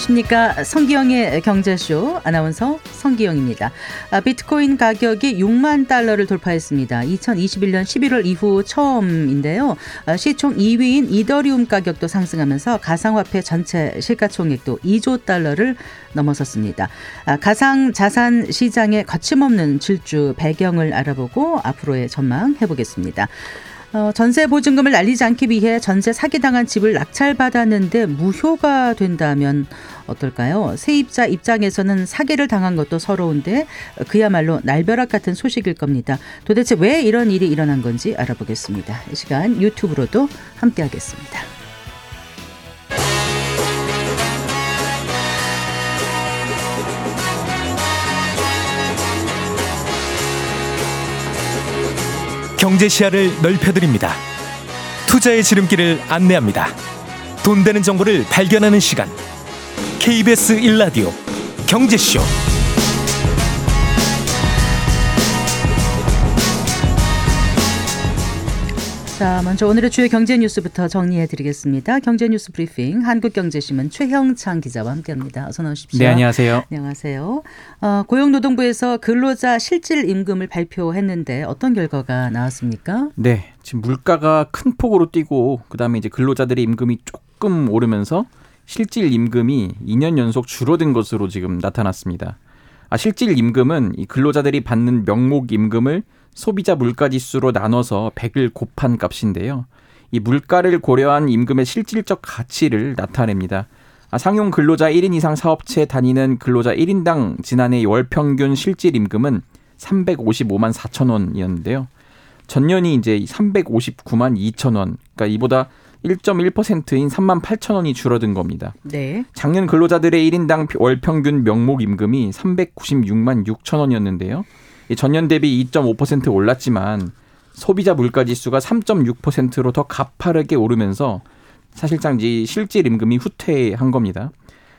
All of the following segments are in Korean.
안녕하십니까. 성기영의 경제쇼 아나운서 성기영입니다. 아, 비트코인 가격이 6만 달러를 돌파했습니다. 2021년 11월 이후 처음인데요. 아, 시총 2위인 이더리움 가격도 상승하면서 가상화폐 전체 시가총액도 2조 달러를 넘어섰습니다. 아, 가상 자산 시장의 거침없는 질주 배경을 알아보고 앞으로의 전망 해보겠습니다. 어, 전세 보증금을 날리지 않기 위해 전세 사기당한 집을 낙찰받았는데 무효가 된다면 어떨까요? 세입자 입장에서는 사기를 당한 것도 서러운데 그야말로 날벼락 같은 소식일 겁니다. 도대체 왜 이런 일이 일어난 건지 알아보겠습니다. 이 시간 유튜브로도 함께하겠습니다. 경제 시야를 넓혀드립니다. 투자의 지름길을 안내합니다. 돈 되는 정보를 발견하는 시간. KBS 1라디오 경제쇼. 자, 먼저 오늘의 주요 경제 뉴스부터 정리해 드리겠습니다. 경제 뉴스 브리핑 한국경제신문 최형창 기자와 함께합니다. 어서 나오십시오. 네, 안녕하세요. 안녕하세요. 어, 고용노동부에서 근로자 실질 임금을 발표했는데 어떤 결과가 나왔습니까? 네, 지금 물가가 큰 폭으로 뛰고 그다음에 이제 근로자들의 임금이 조금 오르면서 실질 임금이 2년 연속 줄어든 것으로 지금 나타났습니다. 아, 실질 임금은 이 근로자들이 받는 명목 임금을 소비자 물가 지수로 나눠서 100을 곱한 값인데요. 이 물가를 고려한 임금의 실질적 가치를 나타냅니다. 아, 상용 근로자 1인 이상 사업체 다니는 근로자 1인당 지난해 월 평균 실질 임금은 355만 4천 원이었는데요. 전년이 이제 359만 2천 원. 그러니까 이보다 1.1%인 3만 8천 원이 줄어든 겁니다. 네. 작년 근로자들의 1인당 월 평균 명목 임금이 396만 6천 원이었는데요. 전년 대비 2.5% 올랐지만 소비자 물가 지수가 3.6%로 더 가파르게 오르면서 사실상 이 실질 임금이 후퇴한 겁니다.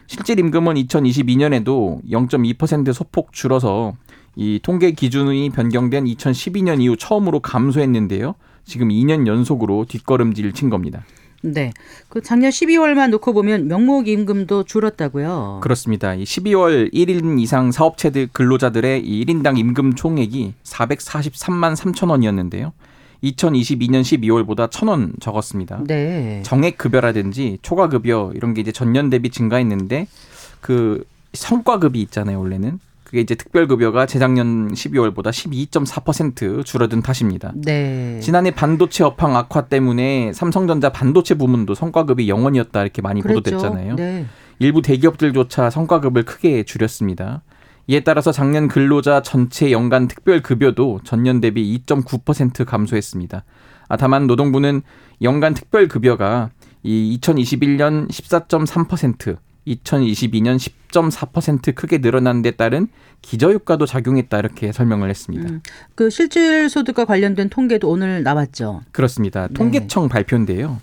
실질 임금은 2022년에도 0.2% 소폭 줄어서 이 통계 기준이 변경된 2012년 이후 처음으로 감소했는데요. 지금 2년 연속으로 뒷걸음질 친 겁니다. 네. 그 작년 12월만 놓고 보면 명목 임금도 줄었다고요. 그렇습니다. 이 12월 1인 이상 사업체들 근로자들의 이 1인당 임금 총액이 443만 3천 원이었는데요. 2022년 12월보다 1,000원 적었습니다. 네. 정액 급여라든지 초과 급여 이런 게 이제 전년 대비 증가했는데 그 성과급이 있잖아요, 원래는. 그게 이제 특별급여가 재작년 12월보다 12.4% 줄어든 탓입니다. 네. 지난해 반도체 업황 악화 때문에 삼성전자 반도체 부문도 성과급이 0원이었다 이렇게 많이 그랬죠. 보도됐잖아요. 네. 일부 대기업들조차 성과급을 크게 줄였습니다. 이에 따라서 작년 근로자 전체 연간 특별급여도 전년 대비 2.9% 감소했습니다. 아, 다만 노동부는 연간 특별급여가 이 2021년 14.3%, 2022년 10.4% 크게 늘어난 데 따른 기저효과도 작용했다 이렇게 설명을 했습니다. 음, 그 실질 소득과 관련된 통계도 오늘 나왔죠. 그렇습니다. 네. 통계청 발표인데요.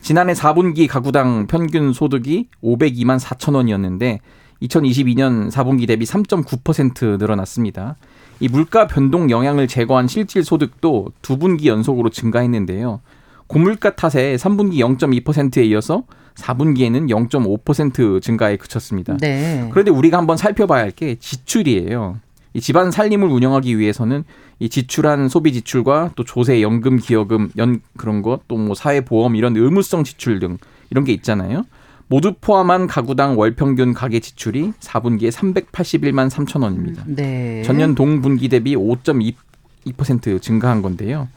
지난해 4분기 가구당 평균 소득이 502만 4천 원이었는데 2022년 4분기 대비 3.9% 늘어났습니다. 이 물가 변동 영향을 제거한 실질 소득도 두 분기 연속으로 증가했는데요. 고물가 탓에 3분기 0.2%에 이어서 4분기에는 0.5% 증가에 그쳤습니다. 네. 그런데 우리가 한번 살펴봐야 할 게 지출이에요. 이 집안 살림을 운영하기 위해서는 이 지출한 소비 지출과 또 조세, 연금, 기여금, 연 그런 것, 또 뭐 사회 보험 이런 의무성 지출 등 이런 게 있잖아요. 모두 포함한 가구당 월 평균 가계 지출이 4분기에 381만 3천 원입니다. 네. 전년 동분기 대비 5.2% 증가한 건데요.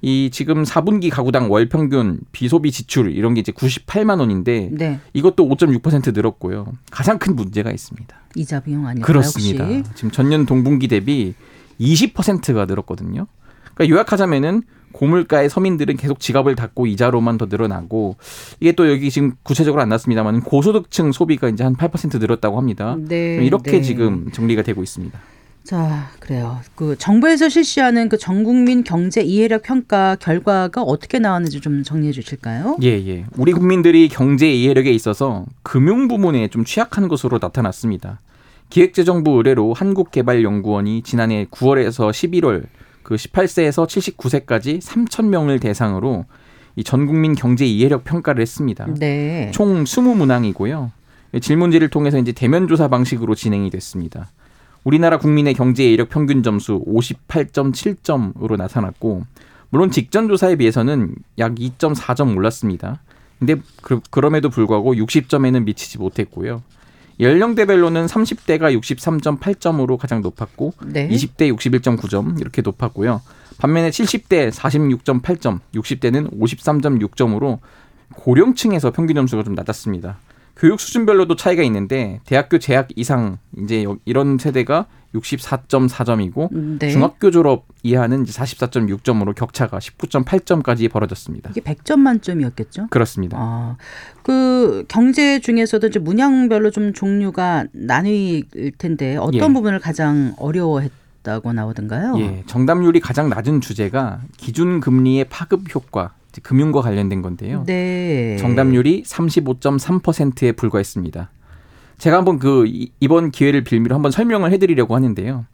이 지금 4분기 가구당 월 평균 비소비 지출 이런 게 이제 98만 원인데 네. 이것도 5.6% 늘었고요. 가장 큰 문제가 있습니다. 이자 비용 아닐까요? 그렇습니다. 혹시? 지금 전년 동분기 대비 20%가 늘었거든요. 그러니까 요약하자면은 고물가의 서민들은 계속 지갑을 닫고 이자로만 더 늘어나고 이게 또 여기 지금 구체적으로 안 났습니다만 고소득층 소비가 이제 한 8% 늘었다고 합니다. 네, 이렇게 네. 지금 정리가 되고 있습니다. 자, 그래요. 그 정부에서 실시하는 그 전국민 경제 이해력 평가 결과가 어떻게 나왔는지 좀 정리해 주실까요? 예, 예. 우리 국민들이 경제 이해력에 있어서 금융 부문에 좀 취약한 것으로 나타났습니다. 기획재정부 의뢰로 한국개발연구원이 지난해 9월에서 11월 그 18세에서 79세까지 3천 명을 대상으로 이 전국민 경제 이해력 평가를 했습니다. 네. 총 20문항이고요. 질문지를 통해서 이제 대면 조사 방식으로 진행이 됐습니다. 우리나라 국민의 경제 이력 평균 점수 58.7점으로 나타났고 물론 직전 조사에 비해서는 약 2.4점 올랐습니다. 근데 그, 그럼에도 불구하고 60점에는 미치지 못했고요. 연령대별로는 30대가 63.8점으로 가장 높았고 네. 20대 61.9점 이렇게 높았고요. 반면에 70대 46.8점, 60대는 53.6점으로 고령층에서 평균 점수가 좀 낮았습니다. 교육 수준별로도 차이가 있는데 대학교 재학 이상 이제 이런 세대가 64.4점이고 네. 중학교 졸업 이하는 이제 44.6점으로 격차가 19.8점까지 벌어졌습니다. 이게 100점 만점이었겠죠? 그렇습니다. 아, 그 경제 중에서도 이제 문양별로 좀 종류가 나뉠 텐데 어떤 예. 부분을 가장 어려워했다고 나오던가요? 예, 정답률이 가장 낮은 주제가 기준 금리의 파급 효과, 이제 금융과 관련된 건데요. 네. 정답률이 35.3%에 불과했습니다. 제가 한번 그 이- 이번 기회를 빌미로 한번 설명을 해드리려고 하는데요.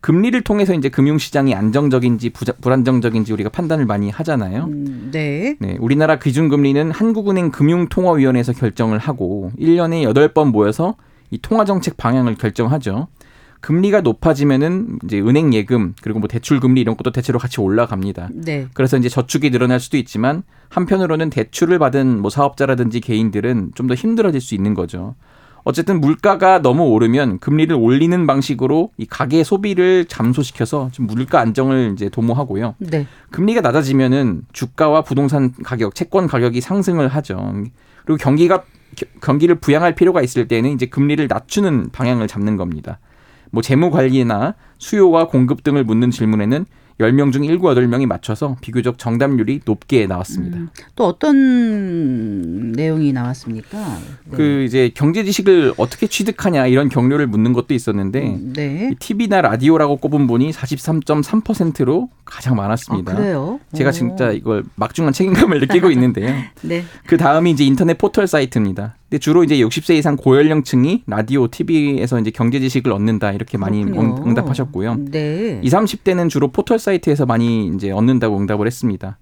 금리를 통해서 이제 금융시장이 안정적인지 부자, 불안정적인지 우리가 판단을 많이 하잖아요. 음, 네. 네, 우리나라 기준금리는 한국은행 금융통화위원회에서 결정을 하고 1년에 8번 모여서 이 통화정책 방향을 결정하죠. 금리가 높아지면은 이제 은행 예금 그리고 뭐 대출 금리 이런 것도 대체로 같이 올라갑니다. 네. 그래서 이제 저축이 늘어날 수도 있지만 한편으로는 대출을 받은 뭐 사업자라든지 개인들은 좀 더 힘들어질 수 있는 거죠. 어쨌든 물가가 너무 오르면 금리를 올리는 방식으로 이 가계 소비를 잠소시켜서 좀 물가 안정을 이제 도모하고요. 네. 금리가 낮아지면은 주가와 부동산 가격, 채권 가격이 상승을 하죠. 그리고 경기가 겨- 경기를 부양할 필요가 있을 때는 이제 금리를 낮추는 방향을 잡는 겁니다. 뭐 재무 관리나 수요와 공급 등을 묻는 질문에는 10명 중 7, 8명이 맞춰서 비교적 정답률이 높게 나왔습니다. 음, 또 어떤 내용이 나왔습니까? 네. 그 이제 경제 지식을 어떻게 취득하냐 이런 경로를 묻는 것도 있었는데 음, 네. 이 TV나 라디오라고 꼽은 분이 43.3%로 가장 많았습니다. 아, 그래요? 제가 오. 진짜 이걸 막중한 책임감을 느끼고 있는데요. 네. 그 다음이 이제 인터넷 포털 사이트입니다. 근데 주로 이제 60세 이상 고연령층이 라디오, TV에서 이제 경제 지식을 얻는다 이렇게 많이 그렇군요. 응- 응답하셨고요. 네. 20, 30대는 주로 포털 사이트에서 많이 이제 얻는다고 응답을 했습니다.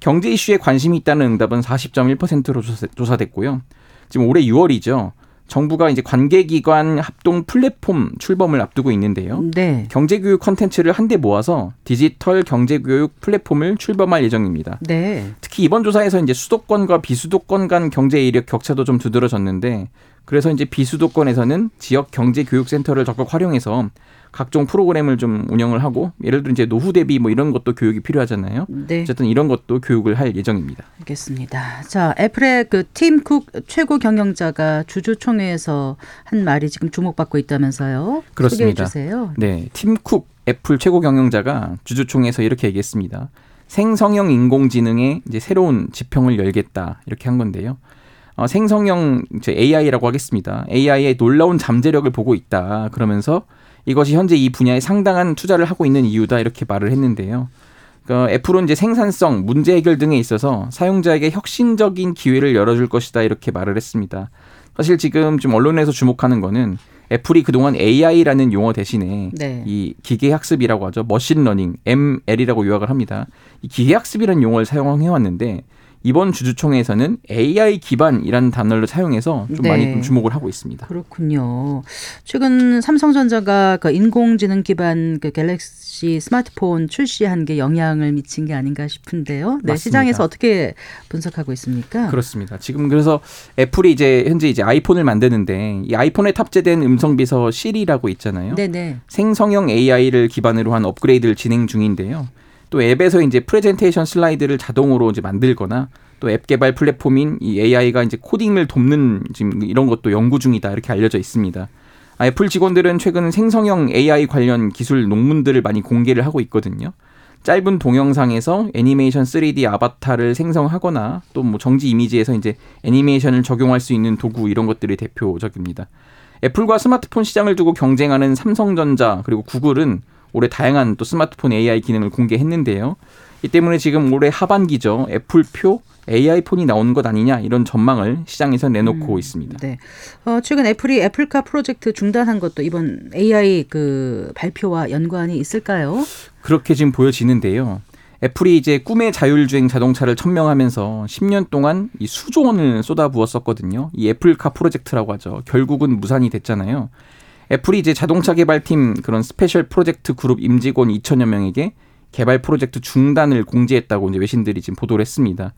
경제 이슈에 관심이 있다는 응답은 40.1%로 조사, 조사됐고요. 지금 올해 6월이죠. 정부가 이제 관계기관 합동 플랫폼 출범을 앞두고 있는데요. 네. 경제교육 컨텐츠를 한데 모아서 디지털 경제교육 플랫폼을 출범할 예정입니다. 네. 특히 이번 조사에서 이제 수도권과 비수도권 간 경제 이해력 격차도 좀 두드러졌는데 그래서 이제 비수도권에서는 지역 경제 교육 센터를 적극 활용해서 각종 프로그램을 좀 운영을 하고 예를 들어 이제 노후 대비 뭐 이런 것도 교육이 필요하잖아요. 네. 어쨌든 이런 것도 교육을 할 예정입니다. 알겠습니다. 자, 애플의 그 팀 쿡 최고 경영자가 주주총회에서 한 말이 지금 주목받고 있다면서요? 그렇습니다. 소개해 주세요. 네, 팀 쿡 애플 최고 경영자가 주주총회에서 이렇게 얘기했습니다. 생성형 인공지능의 이제 새로운 지평을 열겠다 이렇게 한 건데요. 어, 생성형 이제 AI라고 하겠습니다. AI의 놀라운 잠재력을 보고 있다. 그러면서 이것이 현재 이 분야에 상당한 투자를 하고 있는 이유다 이렇게 말을 했는데요. 그 애플은 이제 생산성, 문제 해결 등에 있어서 사용자에게 혁신적인 기회를 열어줄 것이다 이렇게 말을 했습니다. 사실 지금 좀 언론에서 주목하는 거는 애플이 그동안 AI라는 용어 대신에 네. 이 기계학습이라고 하죠. machine learning, ML이라고 요약을 합니다. 이 기계학습이라는 용어를 사용해 왔는데 이번 주주총회에서는 AI 기반이라는 단어를 사용해서 좀 네. 많이 좀 주목을 하고 있습니다. 그렇군요. 최근 삼성전자가 그 인공지능 기반 그 갤럭시 스마트폰 출시한 게 영향을 미친 게 아닌가 싶은데요. 네, 맞습니다. 시장에서 어떻게 분석하고 있습니까? 그렇습니다. 지금 그래서 애플이 이제 현재 이제 아이폰을 만드는데 이 아이폰에 탑재된 음성 비서 시리라고 있잖아요. 네네. 생성형 AI를 기반으로 한 업그레이드를 진행 중인데요. 또 앱에서 이제 프레젠테이션 슬라이드를 자동으로 이제 만들거나 또 앱 개발 플랫폼인 이 AI가 이제 코딩을 돕는 지금 이런 것도 연구 중이다 이렇게 알려져 있습니다. 아, 애플 직원들은 최근 생성형 AI 관련 기술 논문들을 많이 공개를 하고 있거든요. 짧은 동영상에서 애니메이션 3D 아바타를 생성하거나 또 뭐 정지 이미지에서 이제 애니메이션을 적용할 수 있는 도구 이런 것들이 대표적입니다. 애플과 스마트폰 시장을 두고 경쟁하는 삼성전자 그리고 구글은 올해 다양한 또 스마트폰 AI 기능을 공개했는데요. 이 때문에 지금 올해 하반기죠. 애플표 AI 폰이 나오는 것 아니냐 이런 전망을 시장에서 내놓고 있습니다. 네. 어, 최근 애플이 애플카 프로젝트 중단한 것도 이번 AI 그 발표와 연관이 있을까요? 그렇게 지금 보여지는데요. 애플이 이제 꿈의 자율주행 자동차를 천명하면서 10년 동안 이 수조 원을 쏟아부었었거든요. 이 애플카 프로젝트라고 하죠. 결국은 무산이 됐잖아요. 애플이 이제 자동차 개발팀 그런 special 프로젝트 그룹 임직원 2천여 명에게 개발 프로젝트 중단을 공지했다고 이제 외신들이 지금 보도를 했습니다.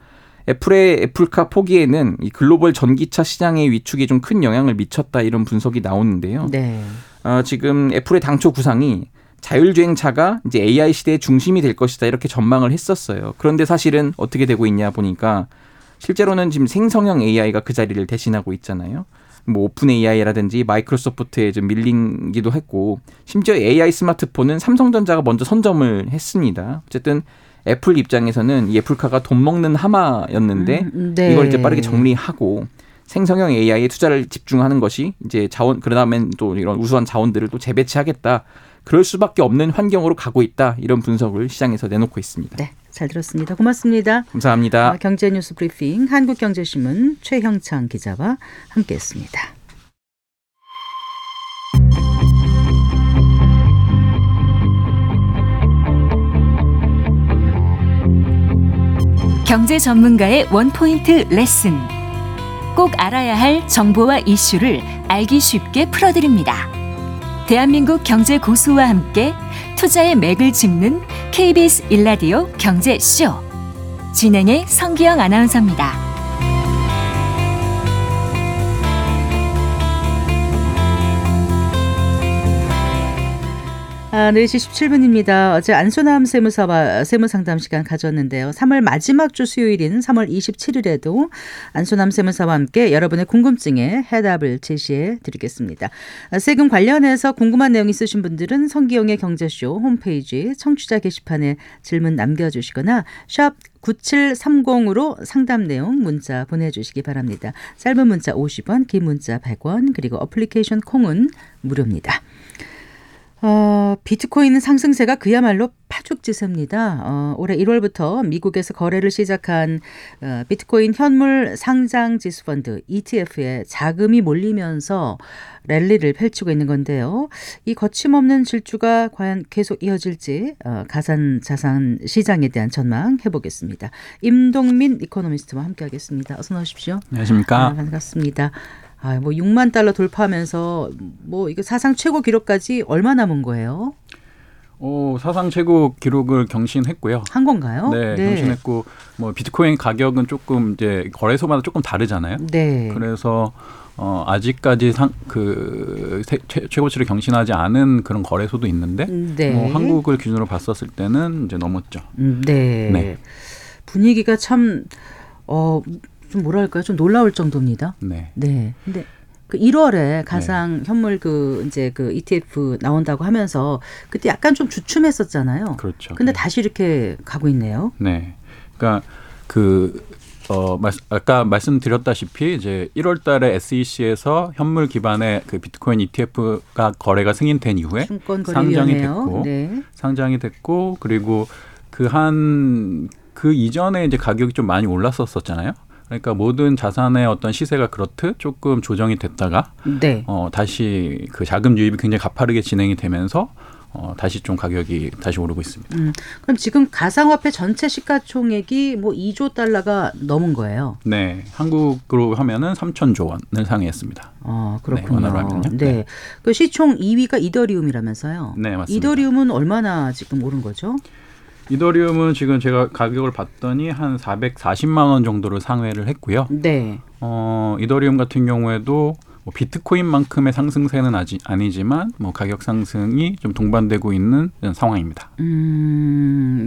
애플의 애플카 포기에는 이 글로벌 전기차 시장의 위축에 좀큰 영향을 미쳤다 이런 분석이 나오는데요. 네. 어, 지금 애플의 당초 구상이 자율주행차가 이제 AI 시대의 중심이 될 것이다 이렇게 전망을 했었어요. 그런데 사실은 어떻게 되고 있냐 보니까 실제로는 지금 생성형 AI가 그 자리를 대신하고 있잖아요. 뭐 OpenAI라든지 마이크로소프트에 좀 밀린기도 했고 심지어 AI 스마트폰은 삼성전자가 먼저 선점을 했습니다. 어쨌든 애플 입장에서는 이 애플카가 돈 먹는 하마였는데 음, 네. 이걸 이제 빠르게 정리하고 생성형 AI에 투자를 집중하는 것이 이제 자원 그다음엔 또 이런 우수한 자원들을 또 재배치하겠다. 그럴 수밖에 없는 환경으로 가고 있다. 이런 분석을 시장에서 내놓고 있습니다. 네, 잘 들었습니다. 고맙습니다. 감사합니다. 아, 경제뉴스 브리핑 한국경제신문 최형창 기자와 함께했습니다. 경제 전문가의 원포인트 레슨. 꼭 알아야 할 정보와 이슈를 알기 쉽게 풀어드립니다. 대한민국 경제 고수와 함께 투자의 맥을 짚는 KBS 일라디오 경제쇼. 진행의 성기영 아나운서입니다. 아, 4시 17분입니다. 어제 안소남 세무사와 세무상담 시간 가졌는데요. 3월 마지막 주 수요일인 3월 27일에도 안소남 세무사와 함께 여러분의 궁금증에 해답을 제시해 드리겠습니다. 아, 세금 관련해서 궁금한 내용 있으신 분들은 성기영의 경제쇼 홈페이지 청취자 게시판에 질문 남겨주시거나 샵 9730으로 상담 내용 문자 보내주시기 바랍니다. 짧은 문자 50원, 긴 문자 100원, 그리고 어플리케이션 콩은 무료입니다. 어, 비트코인 상승세가 그야말로 파죽지세입니다. 어, 올해 1월부터 미국에서 거래를 시작한 어, 비트코인 현물 상장 지수 펀드 ETF에 자금이 몰리면서 랠리를 펼치고 있는 건데요. 이 거침없는 질주가 과연 계속 이어질지 어, 가산 자산 시장에 대한 전망 해보겠습니다. 임동민 이코노미스트와 함께하겠습니다. 어서 나오십시오. 안녕하십니까. 아, 반갑습니다. 아, 뭐 6만 달러 돌파하면서 뭐 이거 사상 최고 기록까지 얼마 남은 거예요? 어, 사상 최고 기록을 경신했고요. 한 건가요? 네, 경신했고 뭐 비트코인 가격은 조금 이제 거래소마다 조금 다르잖아요. 네. 그래서 어, 아직까지 상, 그 세- 최, 최고치를 경신하지 않은 그런 거래소도 있는데 네. 뭐 한국을 기준으로 봤었을 때는 이제 넘었죠. 음, 네. 네. 분위기가 참 어, 좀 뭐랄까요? 좀 놀라울 정도입니다. 네. 네. 근데 그 1월에 가상 현물 그 이제 그 ETF 나온다고 하면서 그때 약간 좀 주춤했었잖아요. 그렇죠. 근데 네. 다시 이렇게 가고 있네요. 네. 그러니까 그 어, 말, 아까 말씀드렸다시피 이제 1월 달에 SEC에서 현물 기반의 그 비트코인 ETF가 거래가 승인된 이후에 상장이. 됐고 네. 상장이 됐고 그리고 그한그 이전에 이제 가격이 좀 많이 올랐었었잖아요. 그러니까 모든 자산의 어떤 시세가 그렇듯 조금 조정이 됐다가 네. 어 다시 그 자금 유입이 굉장히 가파르게 진행이 되면서 어 다시 좀 가격이 다시 오르고 있습니다. 음, 그럼 지금 가상화폐 전체 시가총액이 뭐 2조 달러가 넘은 거예요. 네, 한국으로 하면은 3천조 원을 상회했습니다. 아, 네, 그렇군요. 하면요. 네. 네. 그 시총 2위가 이더리움이라면서요. 네, 맞습니다. 이더리움은 얼마나 지금 오른 거죠? 이더리움은 지금 제가 가격을 봤더니 한 440만 원 정도를 상회를 했고요. 네. 어, 이더리움 같은 경우에도 뭐 비트코인만큼의 상승세는 아직 아니지만 뭐 가격 상승이 좀 동반되고 있는 상황입니다. 음,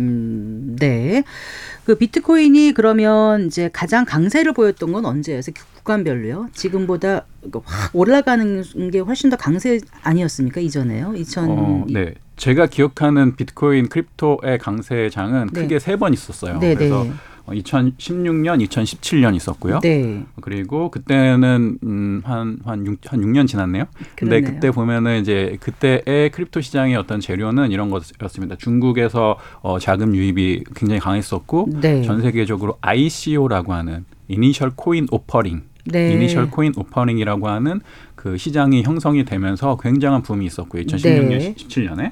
네. 그 비트코인이 그러면 이제 가장 강세를 보였던 건 언제예요? 그래서 구간별로요? 지금보다 확 올라가는 게 훨씬 더 강세 아니었습니까? 이전에요? 2000. 어, 네. 제가 기억하는 비트코인 crypto의 강세장은 네. 크게 세 번 있었어요. 네, 그래서 네. 어, 2016년, 2017년 있었고요. 네. 그리고 그때는 음, 한, 한, 6, 한 6년 지났네요. 근데 그러네요. 그때 보면은 이제 그때의 crypto 시장의 어떤 재료는 이런 거였습니다. 중국에서 어, 자금 유입이 굉장히 강했었고 네. 전 세계적으로 ICO라고 하는 initial coin offering 네. initial coin offering이라고 하는 그 시장이 형성이 되면서 굉장한 붐이 있었고요. 2016년, 네. 17년에.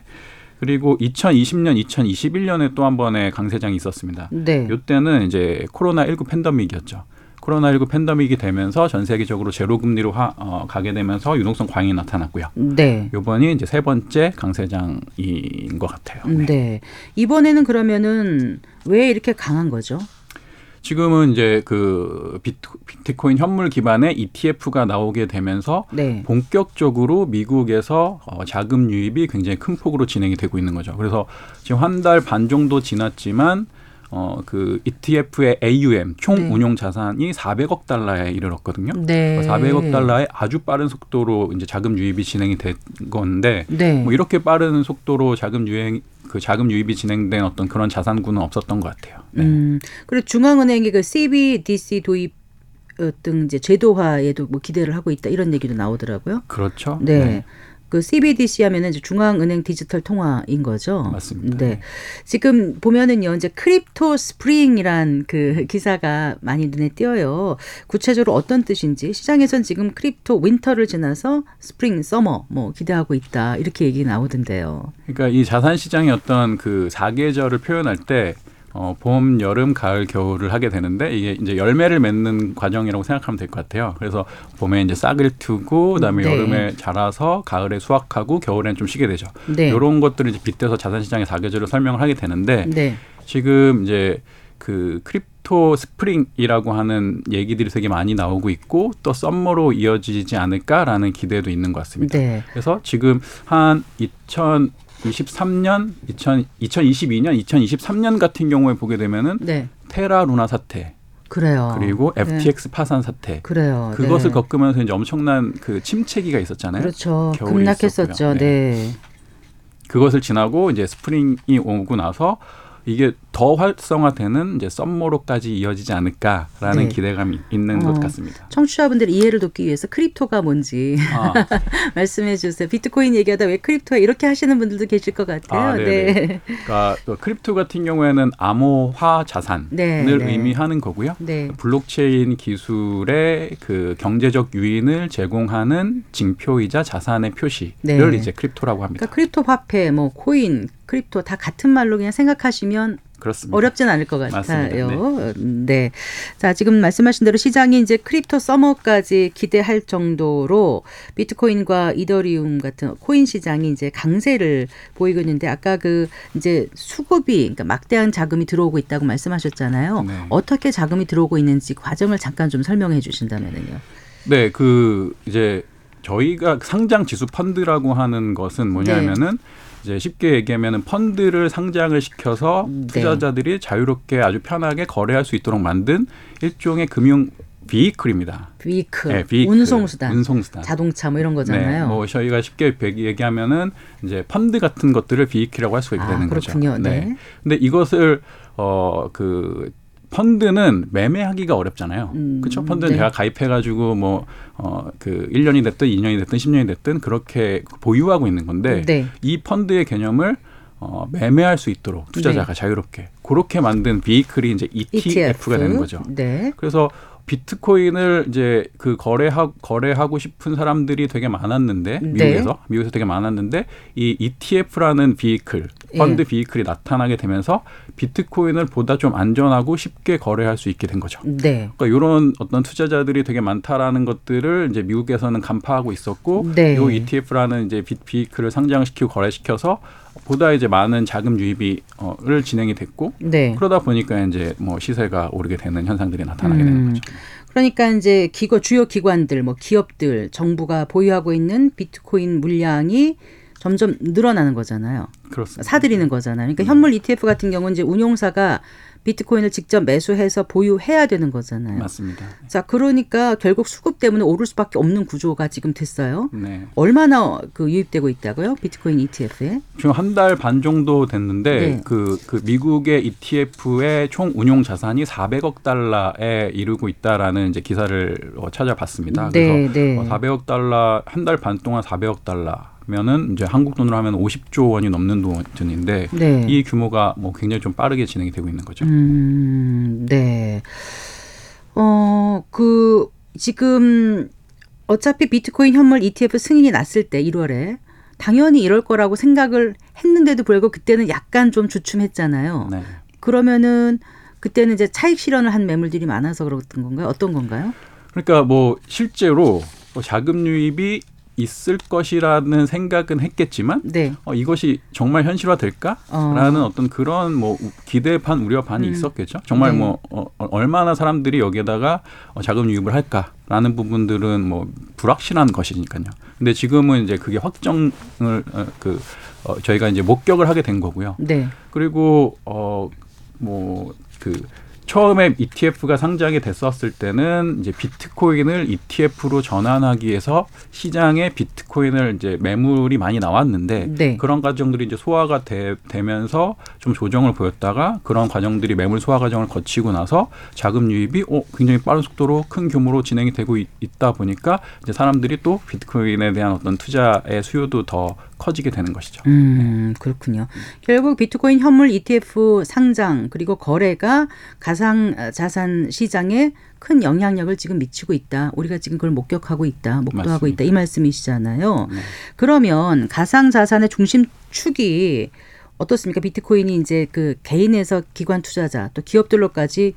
그리고 2020년, 2021년에 또 한 번의 강세장이 있었습니다. 네. 이때는 이제 코로나 19 팬데믹이었죠. 코로나 19 팬데믹이 되면서 전 세계적으로 제로 금리로 하, 어, 가게 되면서 유동성 과잉이 나타났고요. 네. 요번이 이제 세 번째 강세장인 것 같아요. 네. 네. 이번에는 그러면은 왜 이렇게 강한 거죠? 지금은 이제 그 비트, 비트코인 현물 기반의 ETF가 나오게 되면서 네. 본격적으로 미국에서 어, 자금 유입이 굉장히 큰 폭으로 진행이 되고 있는 거죠. 그래서 지금 한 달 반 정도 지났지만 어 그 ETF의 AUM 총 네. 운용 자산이 400억 달러에 이르렀거든요. 네. 400억 달러의 아주 빠른 속도로 이제 자금 유입이 진행이 된 건데 네. 뭐 이렇게 빠른 속도로 자금 유행 그 자금 유입이 진행된 어떤 그런 자산군은 없었던 것 같아요. 네. 음. 그리고 중앙은행이 그 CBDC 도입 어, 등 이제 제도화에도 뭐 기대를 하고 있다 이런 얘기도 나오더라고요. 그렇죠. 네. 그 CBDC 하면은 이제 중앙은행 디지털 통화인 거죠. 맞습니다. 네. 지금 보면은요, 이제 crypto spring이란 그 기사가 많이 눈에 띄어요. 구체적으로 어떤 뜻인지 시장에선 지금 crypto winter를 지나서 spring, summer 뭐 기대하고 있다 이렇게 얘기 나오던데요. 그러니까 이 자산 시장의 어떤 그 사계절을 표현할 때 어, 봄, 여름, 가을, 겨울을 하게 되는데 이게 이제 열매를 맺는 과정이라고 생각하면 될 것 같아요. 그래서 봄에 이제 싹을 트고 그다음에 네. 여름에 자라서 가을에 수확하고 겨울엔 좀 쉬게 되죠. 네. 이런 것들을 이제 빗대서 자산 시장의 사계절을 설명을 하게 되는데 네. 지금 이제 그 crypto spring이라고 하는 얘기들이 되게 많이 나오고 있고 또 summer로 이어지지 않을까라는 기대도 있는 것 같습니다. 네. 그래서 지금 한 2023년, 2000, 2022년, 2023년 같은 경우에 보게 되면은 네. 테라 루나 사태 그래요. 그리고 네. FTX 파산 사태 그래요. 그것을 네. 겪으면서 이제 엄청난 그 침체기가 있었잖아요. 그렇죠. 급락했었죠. 있었고요. 네. 그것을 지나고 이제 스프링이 오고 나서 이게 더 활성화되는 이제 썸머로까지 이어지지 않을까라는 네. 기대감이 있는 어. 것 같습니다. 청취자분들의 이해를 돕기 위해서 crypto가 뭔지 아, 말씀해 주세요. 비트코인 얘기하다 왜 crypto야 이렇게 하시는 분들도 계실 것 같아요. 아, 네네. 그러니까 또 crypto 같은 경우에는 암호화 자산을 네, 네. 의미하는 거고요. 네. 블록체인 기술의 그 경제적 유인을 제공하는 징표이자 자산의 표시를 네. 이제 crypto라고 합니다. 그러니까 crypto 화폐, 뭐 코인, crypto 다 같은 말로 그냥 생각하시면 그렇습니다. 어렵진 않을 것. 같아요. 네. 자, 지금 말씀하신 대로 시장이 이제 crypto summer까지 기대할 정도로 비트코인과 이더리움 같은 코인 시장이 이제 강세를 보이고 있는데 아까 그 이제 수급이 그러니까 막대한 자금이 들어오고 있다고 말씀하셨잖아요. 네. 어떻게 자금이 들어오고 있는지 과정을 잠깐 좀 설명해 주신다면요. 네, 그 이제 저희가 상장 지수 펀드라고 하는 것은 뭐냐면은 이제 쉽게 얘기하면은 펀드를 상장을 시켜서 네. 투자자들이 자유롭게 아주 편하게 거래할 수 있도록 만든 일종의 금융 비이클입니다. 비이클, 네, 비이클, 운송수단, 운송수단. 자동차 뭐 이런 거잖아요. 네, 뭐 저희가 쉽게 얘기하면은 이제 펀드 같은 것들을 비이클이라고 할 수가 아, 되는 그렇군요. 거죠. 네. 근데 이것을 어그 펀드는 매매하기가 어렵잖아요. 음, 그렇죠? 펀드는 네. 제가 가입해가지고 뭐 어 그 1년이 됐든 2년이 됐든 10년이 됐든 그렇게 보유하고 있는 건데 네. 이 펀드의 개념을 어, 매매할 수 있도록 투자자가 자유롭게 그렇게 만든 비이클이 이제 ETF가 되는 거죠. 네. 그래서 비트코인을 이제 그 거래하 거래하고 싶은 사람들이 되게 많았는데 네. 미국에서 미국에서 되게 많았는데 이 ETF라는 비이클 펀드 예. 비이클이 나타나게 되면서 비트코인을 보다 좀 안전하고 쉽게 거래할 수 있게 된 거죠. 네. 그러니까 이런 어떤 투자자들이 되게 많다라는 것들을 이제 미국에서는 간파하고 있었고 네. 이 ETF라는 이제 비, 비이클을 상장시키고 거래시켜서 보다 이제 많은 자금 유입이를 진행이 됐고 네. 그러다 보니까 이제 뭐 시세가 오르게 되는 현상들이 나타나게 음. 되는 거죠. 그러니까 이제 기고 주요 기관들 뭐 기업들 정부가 보유하고 있는 비트코인 물량이 점점 늘어나는 거잖아요. 그렇습니다. 사들이는 거잖아요. 음. 그러니까 현물 ETF 같은 경우는 이제 운용사가 비트코인을 직접 매수해서 보유해야 되는 거잖아요. 맞습니다. 자, 그러니까 결국 수급 때문에 오를 수밖에 없는 구조가 지금 됐어요. 네. 얼마나 그 유입되고 있다고요? 비트코인 ETF에? 지금 한 달 반 정도 됐는데 네. 그, 그 미국의 ETF의 총 운용 자산이 400억 달러에 이르고 있다라는 이제 기사를 어, 찾아봤습니다. 네, 그래서 네. 어, 400억 달러 한 달 반 동안 400억 달러 면은 이제 한국 돈으로 하면 50조 원이 넘는 돈인데 네. 이 규모가 뭐 굉장히 좀 빠르게 진행이 되고 있는 거죠. 음, 네. 어, 그, 지금, 어차피 비트코인 현물 ETF 승인이 났을 때 1월에 당연히 이럴 거라고 생각을 했는데도 불구하고 그때는 약간 좀 주춤했잖아요. 네. 그러면은 그때는 이제 차익 실현을 한 매물들이 많아서 그랬던 건가요? 어떤 건가요? 그러니까 뭐 실제로 뭐 자금 유입이 있을 것이라는 생각은 했겠지만 네. 어, 이것이 정말 현실화될까라는 어. 어. 떤 그런 뭐 우- 기대 반 우려 반이 음. 있었겠죠. 정말 네. 뭐 어, 어, 얼마나 사람들이 여기에다가 어, 자금 유입을 할까라는 부분들은 뭐 불확실한 것이니까요. 근데 지금은 이제 그게 확정을 어, 그 어, 저희가 이제 목격을 하게 된 거고요. 네. 그리고 어뭐그 처음에 ETF가 상장이 됐었을 때는 이제 비트코인을 ETF로 전환하기 위해서 시장에 비트코인을 이제 매물이 많이 나왔는데 네. 그런 과정들이 이제 소화가 되, 되면서 좀 조정을 보였다가 그런 과정들이 매물 소화 과정을 거치고 나서 자금 유입이 어, 굉장히 빠른 속도로 큰 규모로 진행이 되고 있, 다 보니까 이제 사람들이 또 비트코인에 대한 어떤 투자의 수요도 더 커지게 되는 것이죠. 음, 그렇군요. 결국 비트코인 현물 ETF 상장 그리고 거래가 가상 자산 시장에 큰 영향력을 지금 미치고 있다. 우리가 지금 그걸 목격하고 있다. 목도하고. 있다. 이 말씀이시잖아요. 네. 그러면 가상 자산의 중심 축이 어떻습니까? 비트코인이 이제 그 개인에서 기관 투자자 또 기업들로까지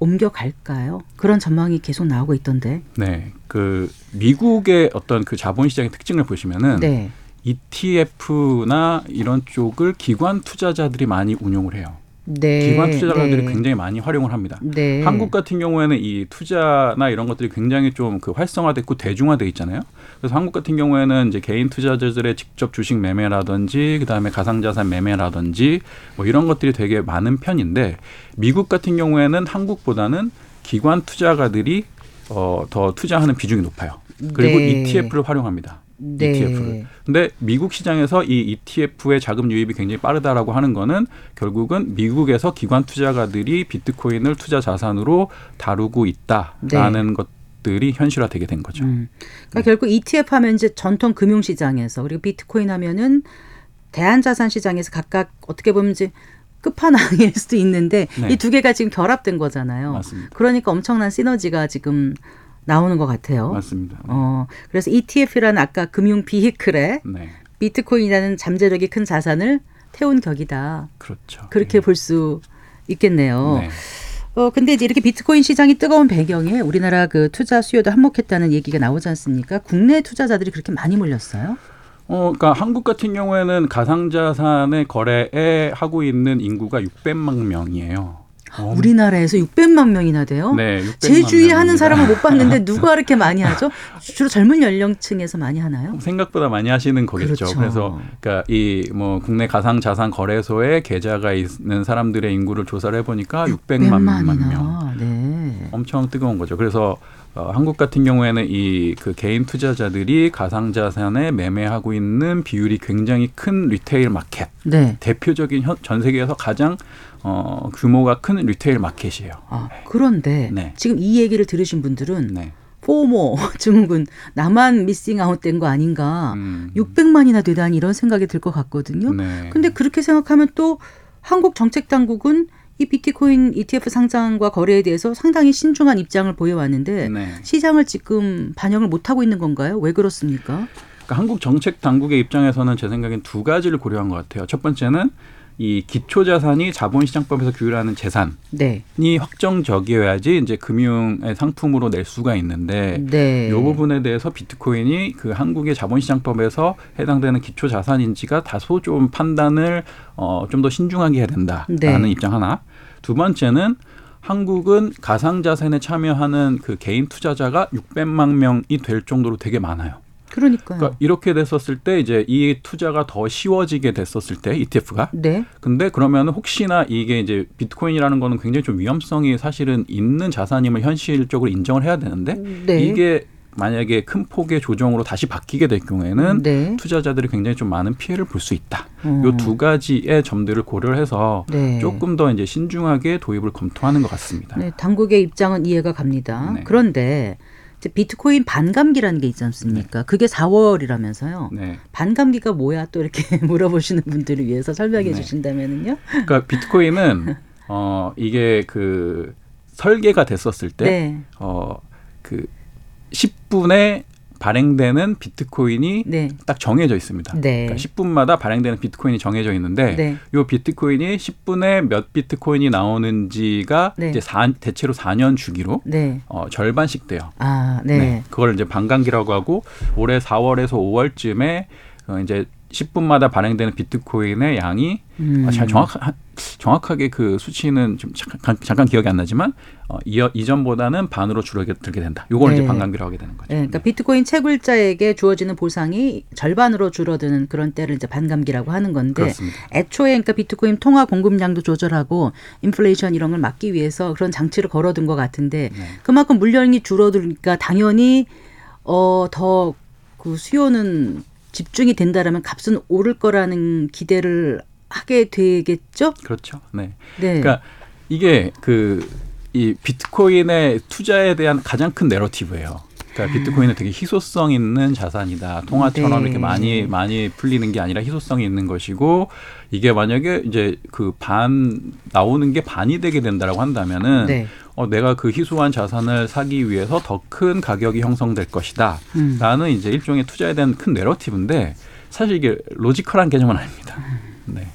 옮겨갈까요? 그런 전망이 계속 나오고 있던데. 네, 그 미국의 어떤 그 자본 시장의 특징을 보시면은 네. ETF나 이런 쪽을 기관 투자자들이 많이 운용을 해요. 네. 기관 투자자들이 네. 굉장히 많이 활용을 합니다. 네. 한국 같은 경우에는 이 투자나 이런 것들이 굉장히 좀 그 활성화됐고 대중화돼 있잖아요. 그래서 한국 같은 경우에는 이제 개인 투자자들의 직접 주식 매매라든지 그다음에 가상자산 매매라든지 뭐 이런 것들이 되게 많은 편인데 미국 같은 경우에는 한국보다는 기관 투자가들이 어, 더 투자하는 비중이 높아요. 그리고 네. ETF를 활용합니다. 네. ETF를. 근데 미국 시장에서 이 ETF의 자금 유입이 굉장히 빠르다라고 하는 거는 결국은 미국에서 기관 투자가들이 비트코인을 투자 자산으로 다루고 있다라는 것들이 현실화되게 된 거죠. 음. 그러니까 결국 ETF 하면 이제 전통 금융 시장에서 그리고 비트코인 하면은 대한 자산 시장에서 각각 어떻게 보면 이제 끝판왕일 수도 있는데 네. 이두 개가 지금 결합된 거잖아요. 맞습니다. 그러니까 엄청난 시너지가 지금 나오는 것 같아요. 맞습니다. 어, 그래서 ETF라는 아까 금융 비히클에 네, 비트코인이라는 잠재력이 큰 자산을 태운 격이다. 그렇죠. 그렇게 볼수 있겠네요. 네. 어, 근데 이제 이렇게 비트코인 시장이 뜨거운 배경에 우리나라 그 투자 수요도 한몫했다는 얘기가 나오지 않습니까? 국내 투자자들이 그렇게 많이 몰렸어요? 어, 그러니까 한국 같은 경우에는 가상자산의 거래에 하고 있는 인구가 600만 명이에요. 어, 우리나라에서 600만 명이나 돼요? 네, 600만 제 주위에 하는 명입니다. 사람은 못 봤는데 누가 그렇게 많이 하죠? 주로 젊은 연령층에서 많이 하나요? 생각보다 많이 하시는 거겠죠. 그렇죠. 그래서 그러니까 이 뭐 국내 가상 자산 거래소에 계좌가 있는 사람들의 인구를 조사를 해 보니까 600만 명. 600만이나. 네. 엄청 뜨거운 거죠. 그래서 어, 한국 같은 경우에는 이 그 개인 투자자들이 가상 자산에 매매하고 있는 비율이 굉장히 큰 retail market. 네. 대표적인 현, 전 세계에서 가장 어, 규모가 큰 retail market이에요. 아, 그런데 네. 지금 이 얘기를 들으신 분들은 네. FOMO 증후군 나만 missing out 된 거 아닌가 음. 600만이나 되다니 이런 생각이 들 것 같거든요. 네. 근데 그렇게 생각하면 또 한국 정책 당국은 이 비트코인 ETF 상장과 거래에 대해서 상당히 신중한 입장을 보여왔는데 네. 시장을 지금 반영을 못 하고 있는 건가요? 왜 그렇습니까? 그러니까 한국 정책 당국의 입장에서는 제 생각엔 두 가지를 고려한 것 같아요. 첫 번째는 이 기초 자산이 자본시장법에서 규율하는 재산이 네, 확정적이어야지 이제 금융의 상품으로 낼 수가 있는데 네. 이 부분에 대해서 비트코인이 그 한국의 자본시장법에서 해당되는 기초 자산인지가 다소 좀 판단을 어, 좀 더 신중하게 해야 된다라는 네. 입장 하나. 두 번째는 한국은 가상자산에 참여하는 그 개인 투자자가 600만 명이 될 정도로 되게 많아요. 그러니까요. 그러니까 이렇게 됐었을 때 이제 이 투자가 더 쉬워지게 됐었을 때 ETF가 네, 근데 그러면 혹시나 이게 이제 비트코인이라는 거는 굉장히 좀 위험성이 사실은 있는 자산임을 현실적으로 인정을 해야 되는데 네. 이게 만약에 큰 폭의 조정으로 다시 바뀌게 될 경우에는 네. 투자자들이 굉장히 좀 많은 피해를 볼 수 있다. 어. 요두 가지의 점들을 고려를 해서 네. 조금 더 이제 신중하게 도입을 검토하는 것 같습니다. 네, 당국의 입장은 이해가 갑니다. 네. 그런데 비트코인 반감기라는 게 있지 않습니까? 그게 4월이라면서요. 네. 반감기가 뭐야? 또 이렇게 물어보시는 분들을 위해서 설명해 네. 주신다면은요. 그러니까 비트코인은 어 이게 그 설계가 됐었을 때 네. 어, 그 10분에 발행되는 비트코인이 네. 딱 정해져 있습니다. 네. 그러니까 10분마다 발행되는 비트코인이 정해져 있는데 네. 이 비트코인이 10분에 몇 비트코인이 나오는지가 네. 이제 사, 대체로 4년 주기로 네. 어, 절반씩 돼요. 아, 네. 그걸 이제 반감기라고 하고 올해 4월에서 5월쯤에 어, 이제 10분마다 발행되는 비트코인의 양이 음. 아, 잘 정확 정확하게 그 수치는 좀 잠깐, 잠깐 기억이 안 나지만 어, 이, 이전보다는 반으로 줄어들게 된다. 요걸 네. 이제 반감기라고 하게 되는 거죠. 네, 그러니까 비트코인 채굴자에게 주어지는 보상이 절반으로 줄어드는 그런 때를 이제 반감기라고 하는 건데 그렇습니다. 애초에 그러니까 비트코인 통화 공급량도 조절하고 인플레이션 이런 걸 막기 위해서 그런 장치를 걸어둔 것 같은데 네. 그만큼 물량이 줄어들니까 당연히 어더 그 수요는 집중이 된다라면 값은 오를 거라는 기대를 하게 되겠죠? 그렇죠. 네. 네. 그러니까 이게 그 이 비트코인의 투자에 대한 가장 큰 내러티브예요. 그러니까 비트코인은 되게 희소성 있는 자산이다. 통화처럼 네. 이렇게 많이 많이 풀리는 게 아니라 희소성이 있는 것이고 이게 만약에 이제 그 반 나오는 게 반이 되게 된다라고 한다면은 네. 어, 내가 그 희소한 자산을 사기 위해서 더 큰 가격이 형성될 것이다. 음. 라는 이제 일종의 투자에 대한 큰 narrative인데 사실 이게 logical한 개념은 아닙니다. 네.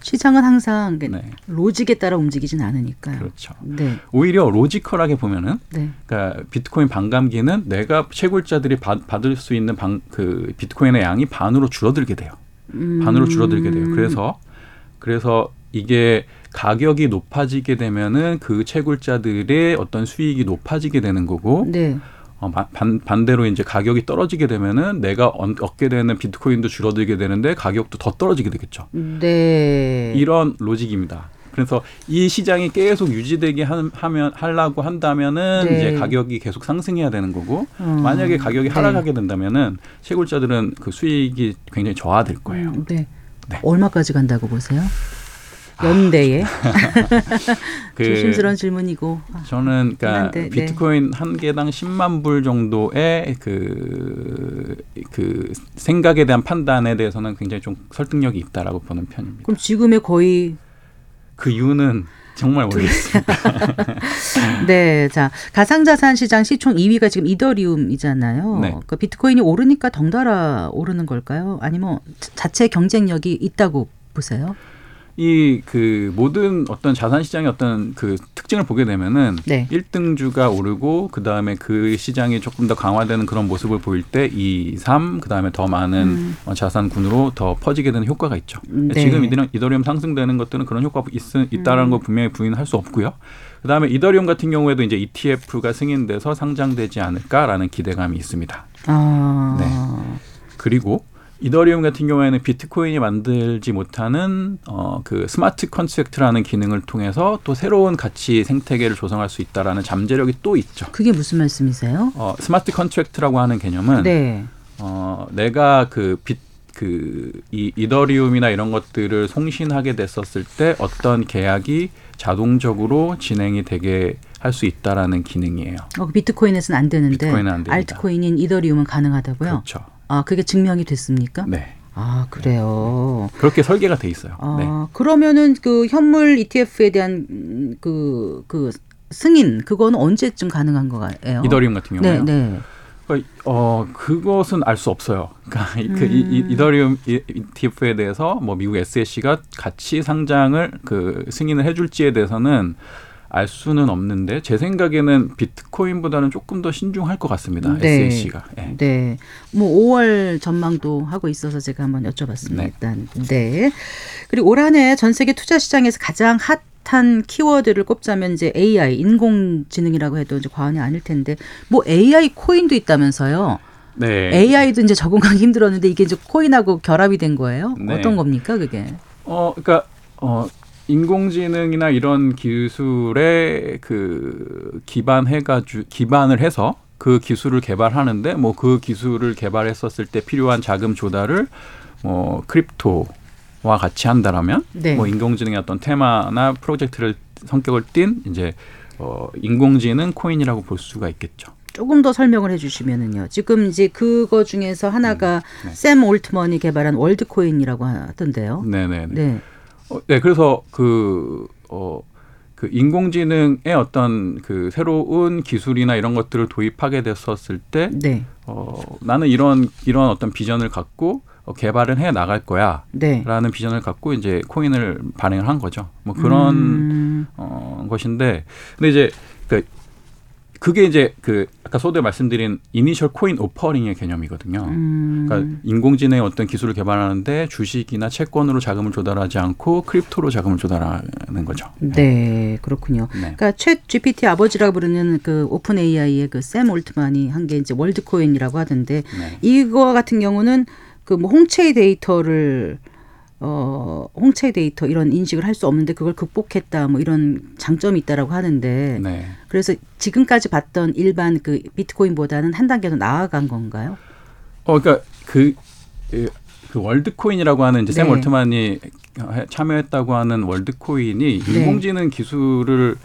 시장은 항상 그 네. 로직에 따라 움직이진 않으니까요. 그렇죠. 네. 오히려 logical하게 보면은 네. 그러니까 비트코인 반감기는 내가 채굴자들이 받, 받을 수 있는 방, 그 비트코인의 양이 반으로 줄어들게 돼요. 음. 반으로 줄어들게 돼요. 그래서 그래서 이게 가격이 높아지게 되면은 그 채굴자들의 어떤 수익이 높아지게 되는 거고 네. 어, 마- 반, 반대로 이제 가격이 떨어지게 되면은 내가 얻- 얻게 되는 비트코인도 줄어들게 되는데 가격도 더 떨어지게 되겠죠. 네. 이런 로직입니다. 그래서 이 시장이 계속 유지되게 하- 하면 하려고 한다면은 네. 이제 가격이 계속 상승해야 되는 거고 어. 만약에 가격이 네. 하락하게 된다면은 채굴자들은 그 수익이 굉장히 저하될 거예요. 음, 네. 네. 얼마까지 간다고 보세요? 연대에 그 조심스러운 질문이고. 아, 저는 그러니까 한데, 네. 비트코인 한 개당 10만 불 정도의 그, 그 생각에 대한 판단에 대해서는 굉장히 좀 설득력이 있다라고 보는 편입니다. 그럼 지금의 거의 그 이유는 정말 모르겠습니다. 네, 자 가상자산 시장 시총 2위가 지금 이더리움이잖아요. 네. 그 비트코인이 오르니까 덩달아 오르는 걸까요? 아니면 자체 경쟁력이 있다고 보세요? 이 그 모든 어떤 자산 시장의 어떤 그 특징을 보게 되면은 네. 일 1등주가 오르고 그 다음에 그 시장이 조금 더 강화되는 그런 모습을 보일 때 2, 3 그 다음에 더 많은 어, 자산군으로 더 퍼지게 되는 효과가 있죠. 음. 네. 지금 이더리움, 이더리움 상승되는 것들은 그런 효과가 있, 있다라는 음. 걸 분명히 부인할 수 없고요. 그다음에 이더리움 같은 경우에도 이제 ETF가 승인돼서 상장되지 않을까라는 기대감이 있습니다. 아, 네. 그리고 이더리움 같은 경우에는 비트코인이 만들지 못하는 어, 그 smart contract라는 기능을 통해서 또 새로운 가치 생태계를 조성할 수 있다라는 잠재력이 또 있죠. 그게 무슨 말씀이세요? 어, smart contract라고 하는 개념은 네. 어, 내가 그 빛, 그, 이 이더리움이나 이런 것들을 송신하게 됐었을 때 어떤 계약이 자동적으로 진행이 되게 할 수 있다라는 기능이에요. 어, 비트코인에서는 안 되는데 비트코인은 안 됩니다. 알트코인인 이더리움은 가능하다고요? 그렇죠. 아, 그게 증명이 됐습니까? 네. 아, 그래요. 그렇게 설계가 돼 있어요. 아, 네. 그러면은 그 현물 ETF에 대한 음, 그, 그 승인, 그거는 언제쯤 가능한 거예요? 이더리움 같은 네, 경우에요. 네. 그러니까 어 그것은 알 수 없어요. 그러니까 이- 그 이, 이, 음. 이더리움 ETF에 대해서 뭐 미국 SEC가 같이 상장을 그 승인을 해줄지에 대해서는 알 수는 없는데 제 생각에는 비트코인보다는 조금 더 신중할 것 같습니다. 네. SEC가. 예. 네. 뭐 5월 전망도 하고 있어서 제가 한번 여쭤봤습니다. 네. 일단. 네. 그리고 올 한 해 전 세계 투자 시장에서 가장 핫한 키워드를 꼽자면 이제 AI, 인공지능이라고 해도 이제 과언이 아닐 텐데 뭐 AI 코인도 있다면서요. 네. AI도 이제 적응하기 힘들었는데 이게 이제 코인하고 결합이 된 거예요? 네. 어떤 겁니까, 그게? 어, 그러니까 어 인공지능이나 이런 기술에 그 기반해가지고 기반을 해서 그 기술을 개발하는데 뭐 그 기술을 개발했었을 때 필요한 자금 조달을 뭐 크립토와 같이 한다라면 네. 뭐 인공지능의 어떤 테마나 프로젝트를 성격을 띈 이제 어 인공지능 코인이라고 볼 수가 있겠죠. 조금 더 설명을 해주시면은요. 지금 이제 그거 중에서 하나가 네. 샘 올트먼이 개발한 월드코인이라고 하던데요. 네네네. 네. 어, 네, 그래서 그, 어, 그 인공지능의 어떤 그 새로운 기술이나 이런 것들을 도입하게 됐었을 때 네. 어, 나는 이런 이런 어떤 비전을 갖고 어, 개발을 해 나갈 거야라는 네. 비전을 갖고 이제 코인을 발행을 한 거죠. 뭐 그런 음, 어, 것인데 근데 이제 그 그게 이제 그 아까 소대 말씀드린 이니셜 코인 오퍼링의 개념이거든요. 음, 그러니까 인공지능의 어떤 기술을 개발하는데 주식이나 채권으로 자금을 조달하지 않고 crypto로 자금을 조달하는 거죠. 네, 그렇군요. 네. 그러니까 ChatGPT 아버지라고 부르는 그 OpenAI의 그 샘 올트만이 한 게 이제 월드코인이라고 하던데 네. 이거 같은 경우는 그 뭐 홍채 데이터를 어 홍채 데이터 이런 인식을 할 수 없는데 그걸 극복했다 뭐 이런 장점이 있다라고 하는데 네. 그래서 지금까지 봤던 일반 그 비트코인보다는 한 단계 더 나아간 건가요? 어, 그러니까 그, 그, 그 월드코인이라고 하는 이제 샘 네. 올트만이 참여했다고 하는 월드코인이 네. 인공지능 기술을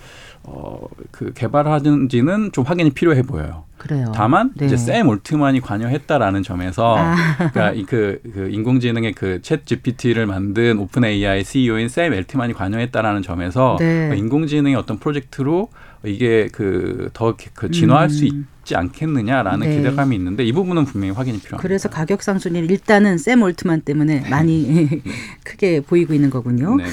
어, 그 개발하는지는 좀 확인이 필요해 보여요. 그래요. 다만 네. 이제 샘 올트만이 관여했다라는 점에서 아. 그러니까 이그 그 인공지능의 그 ChatGPT를 만든 OpenAI CEO인 샘 올트만이 관여했다라는 점에서 네. 인공지능의 어떤 프로젝트로 이게 그 더그 진화할 수 음. 있지 않겠느냐라는 네. 기대감이 있는데 이 부분은 분명히 확인이 필요합니다. 그래서 가격 상순위는 일단은 샘 올트만 때문에 많이 크게 보이고 있는 거군요. 네.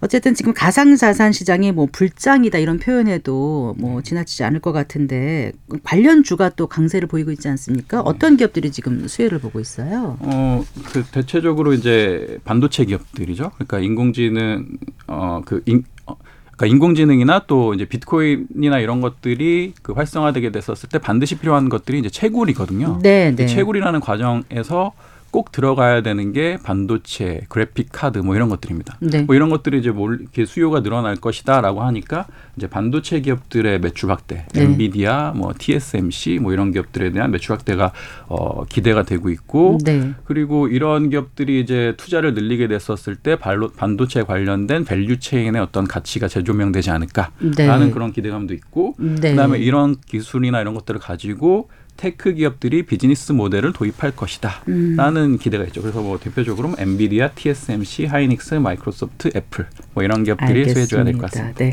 어쨌든 지금 가상 자산 시장이 뭐 불장이다 이런 표현해도 뭐 지나치지 않을 것 같은데 관련 주가 또 강세를 보이고 있지 않습니까? 어떤 기업들이 지금 수혜를 보고 있어요? 어, 그 대체적으로 이제 반도체 기업들이죠. 그러니까 인공지능 어그 인, 어, 그러니까 인공지능이나 또 이제 비트코인이나 이런 것들이 그 활성화되게 됐었을 때 반드시 필요한 것들이 이제 채굴이거든요. 네, 이 네. 채굴이라는 과정에서 꼭 들어가야 되는 게 반도체, 그래픽 카드 뭐 이런 것들입니다. 네. 뭐 이런 것들이 이제 몰 이렇게 수요가 늘어날 것이다라고 하니까 이제 반도체 기업들의 매출 확대, 네. 엔비디아, 뭐 TSMC 뭐 이런 기업들에 대한 매출 확대가 어 기대가 되고 있고 네. 그리고 이런 기업들이 이제 투자를 늘리게 됐었을 때 반도체 관련된 value chain의 어떤 가치가 재조명되지 않을까라는 네. 그런 기대감도 있고 네. 그다음에 이런 기술이나 이런 것들을 가지고 tech 기업들이 비즈니스 모델을 도입할 것이다. 음. 라는 기대가 있죠. 그래서 뭐 대표적으로 엔비디아, TSMC, 하이닉스, 마이크로소프트, 애플 뭐 이런 기업들이 수혜주가 될 것 같습니다. 네.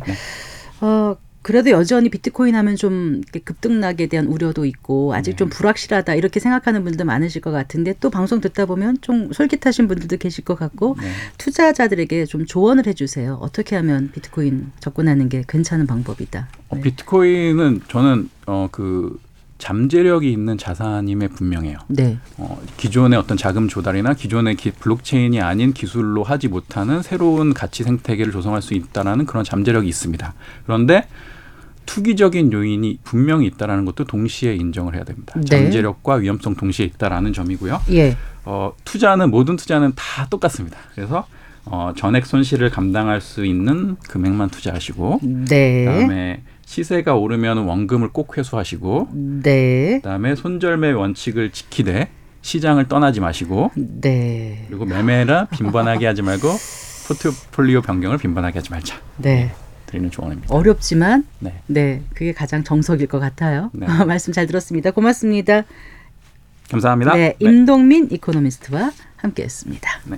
어, 그래도 여전히 비트코인 하면 좀 급등락에 대한 우려도 있고 아직 네. 좀 불확실하다 이렇게 생각하는 분들도 많으실 것 같은데 또 방송 듣다 보면 좀 솔깃하신 분들도 계실 것 같고 네. 투자자들에게 좀 조언을 해주세요. 어떻게 하면 비트코인 접근하는 게 괜찮은 방법이다. 어, 네. 비트코인은 저는 어 그 잠재력이 있는 자산임에 분명해요. 네. 어, 기존의 어떤 자금 조달이나 기존의 기, 블록체인이 아닌 기술로 하지 못하는 새로운 가치 생태계를 조성할 수 있다라는 그런 잠재력이 있습니다. 그런데 투기적인 요인이 분명히 있다라는 것도 동시에 인정을 해야 됩니다. 네. 잠재력과 위험성 동시에 있다라는 점이고요. 예. 어, 투자는 모든 투자는 다 똑같습니다. 그래서 어, 전액 손실을 감당할 수 있는 금액만 투자하시고 네. 그다음에 시세가 오르면 원금을 꼭 회수하시고 네. 그다음에 손절매 원칙을 지키되 시장을 떠나지 마시고 네. 그리고 매매라 빈번하게 하지 말고 포트폴리오 변경을 빈번하게 하지 말자. 네. 드리는 조언입니다. 어렵지만 네. 네, 그게 가장 정석일 것 같아요. 네. 말씀 잘 들었습니다. 고맙습니다. 감사합니다. 네, 임동민 이코노미스트와 함께했습니다. 네.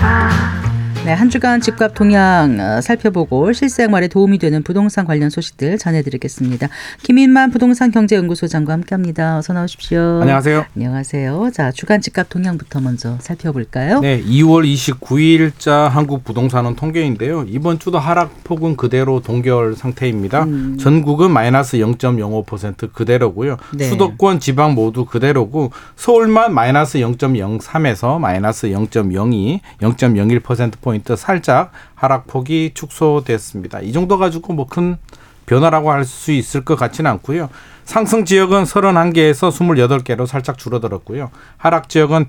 네, 한 주간 집값 동향 어, 살펴보고 실생활에 도움이 되는 부동산 관련 소식들 전해드리겠습니다. 김인만 부동산 경제연구소장과 함께합니다. 어서 나오십시오. 안녕하세요. 안녕하세요. 자, 주간 집값 동향부터 먼저 살펴볼까요? 네, 2월 29일자 한국 부동산원 통계인데요. 이번 주도 하락폭은 그대로 동결 상태입니다. 음. 전국은 마이너스 0.05% 그대로고요. 네. 수도권 지방 모두 그대로고 서울만 마이너스 0.03에서 마이너스 0.02, 0.01% 포인트 살짝 하락폭이 축소됐습니다. 이 정도 가지고 뭐 큰 변화라고 할 수 있을 것 같지는 않고요. 상승 지역은 31개에서 28개로 살짝 줄어들었고요. 하락 지역은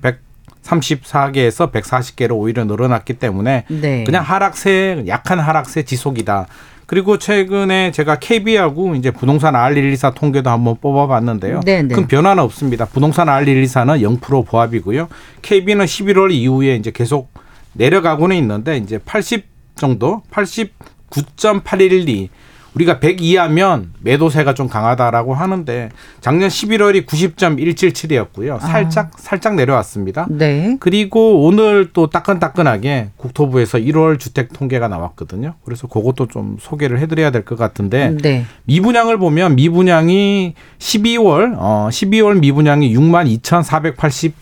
134개에서 140개로 오히려 늘어났기 때문에 네. 그냥 하락세 약한 하락세 지속이다. 그리고 최근에 제가 KB하고 이제 부동산 R124 통계도 한번 뽑아봤는데요. 네, 네. 큰 변화는 없습니다. 부동산 R124는 0% 보합이고요. KB는 11월 이후에 이제 계속 내려가고는 있는데 이제 80 정도, 89.812 우리가 100 이하면 매도세가 좀 강하다라고 하는데 작년 11월이 90.177이었고요. 살짝 살짝 내려왔습니다. 네. 그리고 오늘 또 따끈따끈하게 국토부에서 1월 주택 통계가 나왔거든요. 그래서 그것도 좀 소개를 해드려야 될 것 같은데 네. 미분양을 보면 미분양이 12월 어 12월 미분양이 6만 2,489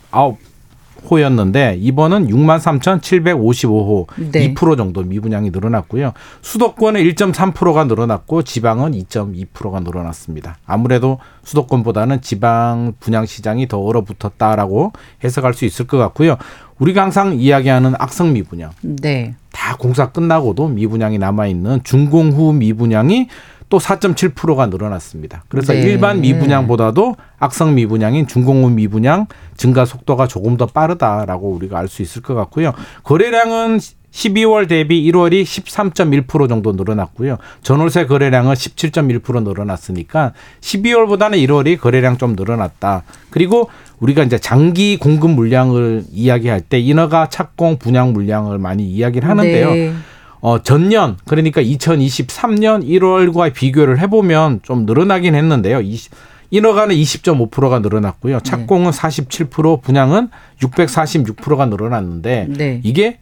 호였는데 이번은 63,755호 네. 2% 정도 미분양이 늘어났고요. 수도권은 1.3%가 늘어났고 지방은 2.2%가 늘어났습니다. 아무래도 수도권보다는 지방 분양 시장이 더 얼어붙었다라고 해석할 수 있을 것 같고요. 우리가 항상 이야기하는 악성 미분양 네. 다 공사 끝나고도 미분양이 남아 있는 준공 후 미분양이 또 4.7%가 늘어났습니다. 그래서 네. 일반 미분양보다도 악성 미분양인 후 미분양 증가 속도가 조금 더 빠르다라고 우리가 알 수 있을 것 같고요. 거래량은 12월 대비 1월이 13.1% 정도 늘어났고요. 전월세 거래량은 17.1% 늘어났으니까 12월보다는 1월이 거래량 좀 늘어났다. 그리고 우리가 이제 장기 공급 물량을 이야기할 때 인허가 착공 분양 물량을 많이 이야기를 하는데요. 네. 어, 전년 그러니까 2023년 1월과 비교를 해보면 좀 늘어나긴 했는데요. 이- 인허가는 20.5%가 늘어났고요. 착공은 47%, 분양은 646%가 늘어났는데 네. 이게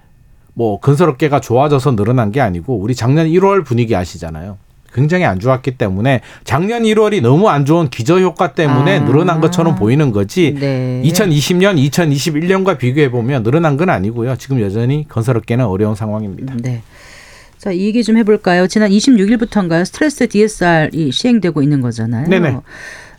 뭐 건설업계가 좋아져서 늘어난 게 아니고 우리 작년 1월 분위기 아시잖아요. 굉장히 안 좋았기 때문에 작년 1월이 너무 안 좋은 기저 효과 때문에 아. 늘어난 것처럼 보이는 거지. 네. 2020년, 2021년과 비교해 보면 늘어난 건 아니고요. 지금 여전히 건설업계는 어려운 상황입니다. 네. 자, 이 얘기 좀 해볼까요? 지난 26일부터인가요? 스트레스 DSR이 시행되고 있는 거잖아요. 네네.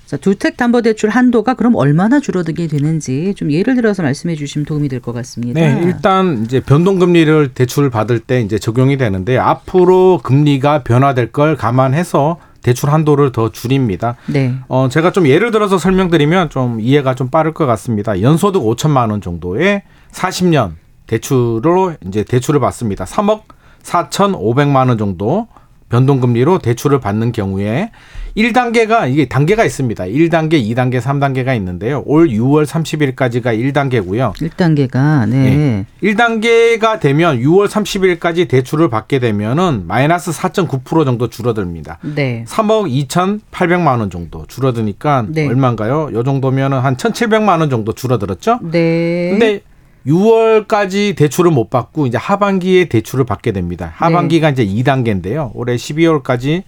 자, 주택담보대출 한도가 그럼 얼마나 줄어들게 되는지 좀 예를 들어서 말씀해 주시면 도움이 될 것 같습니다. 네, 일단 이제 변동금리를 대출을 받을 때 이제 적용이 되는데 앞으로 금리가 변화될 걸 감안해서 대출 한도를 더 줄입니다. 네. 어, 제가 좀 예를 들어서 설명드리면 좀 이해가 좀 빠를 것 같습니다. 연소득 5천만 원 정도의 40년 대출로 이제 대출을 받습니다. 3억 4,500만 원 정도 변동금리로 대출을 받는 경우에 1단계가 이게 단계가 있습니다. 1단계, 2단계, 3단계가 있는데요. 올 6월 30일까지가 1단계고요. 1단계가 네. 1단계가 되면 6월 30일까지 대출을 받게 되면은 마이너스 4.9% 정도 줄어듭니다. 네. 3억 2,800만 원 정도 줄어드니까 네. 얼마인가요? 요 정도면은 한 1,700만 원 정도 줄어들었죠? 네. 근데 6월까지 대출을 못 받고 이제 하반기에 대출을 받게 됩니다. 하반기가 이제 2단계인데요. 올해 12월까지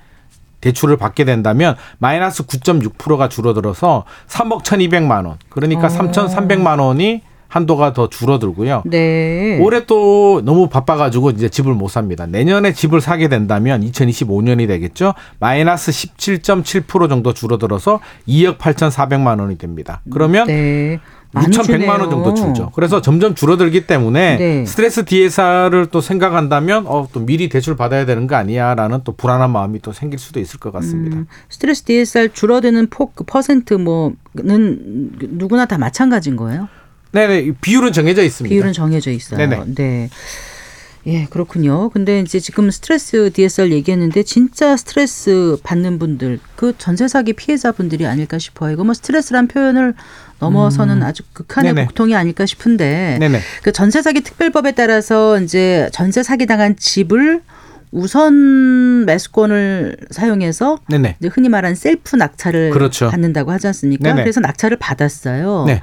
대출을 받게 된다면 마이너스 9.6%가 줄어들어서 3억 1,200만 원. 그러니까 어. 3,300만 원이 한도가 더 줄어들고요. 네. 올해 또 너무 바빠가지고 이제 집을 못 삽니다. 내년에 집을 사게 된다면 2025년이 되겠죠. 마이너스 17.7% 정도 줄어들어서 2억 8,400만 원이 됩니다. 그러면 네. 많이 6,100만 원 정도. 줄죠. 그래서 점점 줄어들기 때문에 네. 스트레스 DSR을 또 생각한다면 어, 또 미리 대출 받아야 되는 거 아니야라는 또 불안한 마음이 또 생길 수도 있을 것 같습니다. 음, 스트레스 DSR 줄어드는 폭, 그 퍼센트 뭐는 누구나 다 마찬가지인 거예요? 네네 비율은 정해져 있습니다. 비율은 정해져 있어요. 네네. 네. 예, 그렇군요. 근데 이제 지금 스트레스 DSR 얘기했는데 진짜 스트레스 받는 분들 그 전세 사기 피해자분들이 아닐까 싶어요. 이거 뭐 스트레스란 표현을 넘어서는 아주 극한의 음. 네네. 고통이 아닐까 싶은데 네네. 그 전세 사기 특별법에 따라서 이제 전세 사기 당한 집을 우선 매수권을 사용해서 흔히 말하는 셀프 낙찰을 그렇죠. 받는다고 하지 않습니까? 네네. 그래서 낙찰을 받았어요. 네.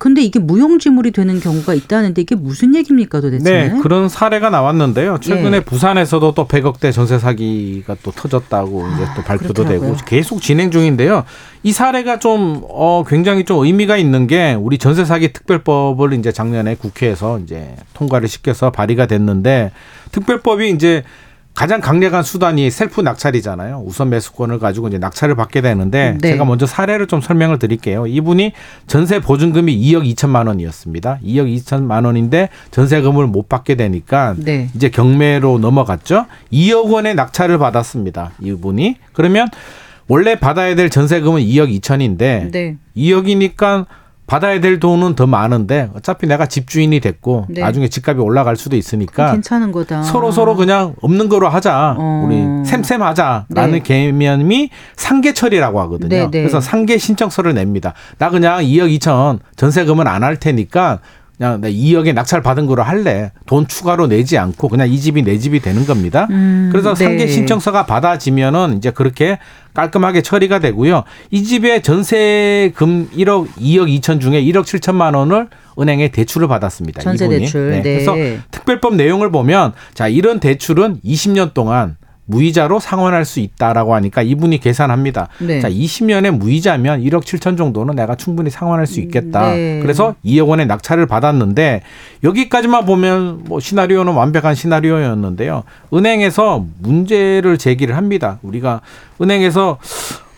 근데 이게 무용지물이 되는 경우가 있다는데 이게 무슨 얘기입니까 도대체? 네, 그런 사례가 나왔는데요. 최근에 네. 부산에서도 또 100억대 전세 사기가 또 터졌다고 이제 또 발표도 아, 그렇더라고요. 되고 계속 진행 중인데요. 이 사례가 좀 어, 굉장히 좀 의미가 있는 게 우리 전세 사기 특별법을 이제 작년에 국회에서 이제 통과를 시켜서 발의가 됐는데 특별법이 이제 가장 강력한 수단이 셀프 낙찰이잖아요. 우선 매수권을 가지고 이제 낙찰을 받게 되는데 네. 제가 먼저 사례를 좀 설명을 드릴게요. 이분이 전세 보증금이 2억 2천만 원이었습니다. 2억 2천만 원인데 전세금을 못 받게 되니까 네. 이제 경매로 넘어갔죠. 2억 원의 낙찰을 받았습니다. 이분이 그러면 원래 받아야 될 전세금은 2억 2천인데 네. 2억이니까 받아야 될 돈은 더 많은데 어차피 내가 집주인이 됐고 네. 나중에 집값이 올라갈 수도 있으니까 괜찮은 거다. 서로 서로 그냥 없는 거로 하자. 어. 우리 샘샘하자라는 네. 개념이 상계처리라고 하거든요. 네, 네. 그래서 상계 신청서를 냅니다. 나 그냥 2억 2천 전세금은 안 할 테니까 그냥 내 2억에 낙찰 받은 거로 할래. 돈 추가로 내지 않고 그냥 이 집이 내 집이 되는 겁니다. 음, 그래서 네. 상계 신청서가 받아지면은 이제 그렇게 깔끔하게 처리가 되고요. 이 집의 전세금 1억 2억 2천 중에 1억 7천만 원을 은행에 대출을 받았습니다. 전세 이분이. 대출. 네. 그래서 특별법 내용을 보면 자 이런 대출은 20년 동안 무이자로 상환할 수 있다라고 하니까 이분이 계산합니다. 네. 자 20년의 무이자면 1억 7천 정도는 내가 충분히 상환할 수 있겠다. 네. 그래서 2억 원의 낙찰을 받았는데 여기까지만 보면 뭐 시나리오는 완벽한 시나리오였는데요. 은행에서 문제를 제기를 합니다. 우리가 은행에서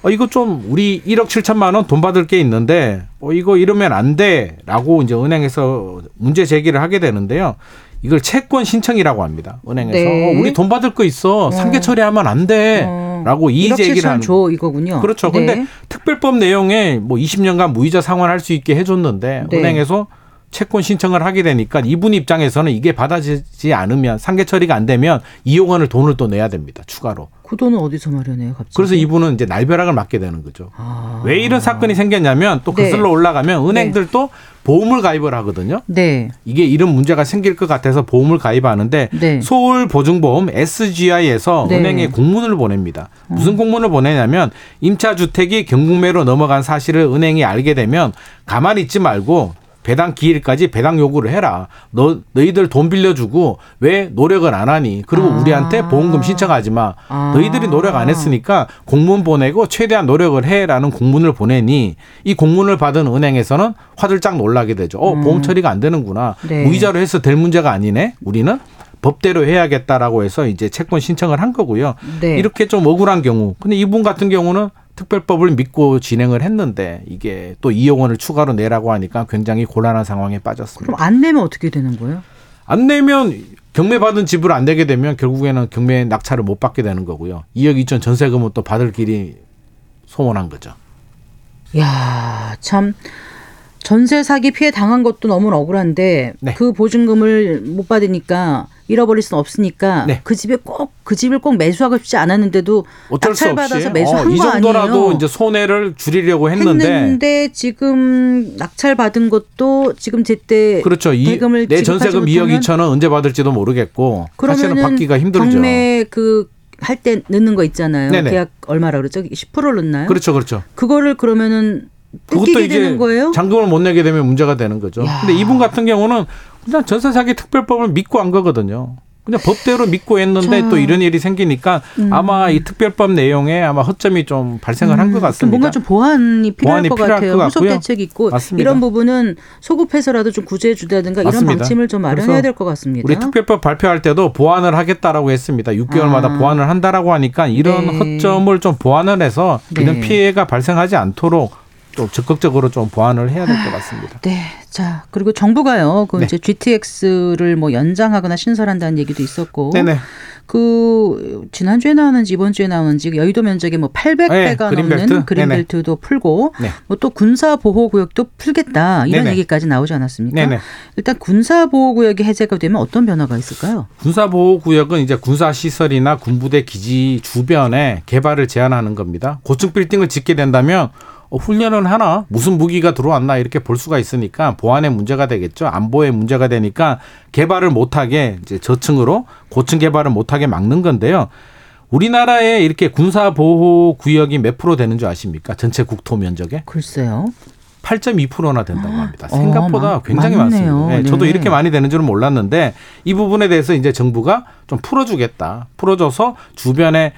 어, 이거 좀 우리 1억 7천만 원 돈 받을 게 있는데 어, 이거 이러면 안 돼라고 이제 은행에서 문제 제기를 하게 되는데요. 이걸 채권 신청이라고 합니다. 은행에서 네. 어, 우리 돈 받을 거 있어 상계 처리하면 안 돼라고 어, 이의 1억 제기를 7천 하는 줘 이거군요. 그렇죠. 네. 근데 특별법 내용에 뭐 20년간 무이자 상환할 수 있게 해줬는데 네. 은행에서 채권 신청을 하게 되니까 이분 입장에서는 이게 받아지지 않으면 상계 처리가 안 되면 2억 원을 돈을 또 내야 됩니다. 추가로. 그 돈은 어디서 마련해요, 갑자기? 그래서 이분은 이제 날벼락을 맞게 되는 거죠. 아. 왜 이런 사건이 생겼냐면 또 네. 거슬러 올라가면 은행들도 보험을 가입을 하거든요. 네. 이게 이런 문제가 생길 것 같아서 보험을 가입하는데 네. 서울 보증보험 SGI에서 네. 은행에 공문을 보냅니다. 무슨 공문을 보내냐면 임차 주택이 경국매로 넘어간 사실을 은행이 알게 되면 가만히 있지 말고 배당 기일까지 배당 요구를 해라. 너 너희들 돈 빌려주고 왜 노력을 안 하니? 그리고 아. 우리한테 보험금 신청하지 마. 아. 너희들이 노력 안 했으니까 공문 보내고 최대한 노력을 해라는 공문을 보내니 이 공문을 받은 은행에서는 화들짝 놀라게 되죠. 어 보험 처리가 안 되는구나. 네. 무이자로 해서 될 문제가 아니네. 우리는 법대로 해야겠다라고 해서 이제 채권 신청을 한 거고요. 네. 이렇게 좀 억울한 경우. 근데 이분 같은 경우는 특별법을 믿고 진행을 했는데 이게 또 2억 원을 추가로 내라고 하니까 굉장히 곤란한 상황에 빠졌습니다. 그럼 안 내면 어떻게 되는 거예요? 안 내면 경매 받은 집을 안 내게 되면 결국에는 경매 낙찰을 못 받게 되는 거고요. 2억 2천 전세금은 또 받을 길이 소원한 거죠. 야, 참 전세 사기 피해 당한 것도 너무 억울한데 네. 그 보증금을 못 받으니까 잃어버릴 수는 없으니까 네. 그 집에 꼭 그 집을 꼭 매수하고 싶지 않았는데도 어쩔 수 낙찰 없이 받아서 매수한 어, 이거 정도라도 아니에요? 이제 손해를 줄이려고 했는데, 했는데 지금 낙찰 받은 것도 지금 제때 그렇죠. 이, 대금을 내 전세금 2억 못하면 2천은 언제 받을지도 모르겠고 사실은 받기가 힘들죠. 경매 그 할 때 넣는 거 있잖아요. 네네. 계약 얼마라 그러죠? 10% 넣나요? 그렇죠, 그렇죠. 그거를 그러면은 그것도 거예요? 잔금을 못 내게 되면 문제가 되는 거죠. 야. 근데 이분 같은 경우는 그냥 전세 사기 특별법을 믿고 한 거거든요. 그냥 법대로 믿고 했는데 자. 또 이런 일이 생기니까 아마 이 특별법 내용에 아마 허점이 좀 발생을 한것 음, 같습니다. 뭔가 좀 보완이 필요할 보완이 것 필요할 같아요. 것 후속. 대책 있고 맞습니다. 이런 부분은 소급해서라도 좀 구제해 주다든가 이런 맞습니다. 방침을 좀 마련해야 될 것 같습니다. 우리 특별법 발표할 때도 보완을 하겠다라고 했습니다. 6개월마다 아. 보완을 한다라고 하니까 이런 네. 허점을 좀 보완을 해서 네. 이런 피해가 발생하지 않도록 또 적극적으로 좀 보완을 해야 될 것 같습니다. 네. 자, 그리고 정부가요. 그 네. 이제 GTX를 뭐 연장하거나 신설한다는 얘기도 있었고 네네. 그 지난주에 나왔는지 이번 주에 나왔는지 여의도 면적의 뭐 800배가 네, 넘는 그린벨트? 그린벨트도 풀고 네. 뭐또 군사 보호 구역도 풀겠다 이런 네네. 얘기까지 나오지 않았습니까? 네네. 일단 군사 보호 구역이 해제가 되면 어떤 변화가 있을까요? 군사 보호 구역은 이제 군사 시설이나 군부대 기지 주변에 개발을 제한하는 겁니다. 고층 빌딩을 짓게 된다면 어, 훈련은 하나 무슨 무기가 들어왔나 이렇게 볼 수가 있으니까 보안에 문제가 되겠죠. 안보에 문제가 되니까 개발을 못하게 이제 저층으로 고층 개발을 못하게 막는 건데요. 우리나라에 이렇게 군사 보호 구역이 몇 프로 되는 줄 아십니까? 전체 국토 면적의 글쎄요. 8.2%나 된다고 합니다. 어, 생각보다 많- 굉장히 많네요. 많습니다. 네, 저도 네. 이렇게 많이 되는 줄은 몰랐는데 이 부분에 대해서 이제 정부가 좀 풀어주겠다. 풀어줘서 주변에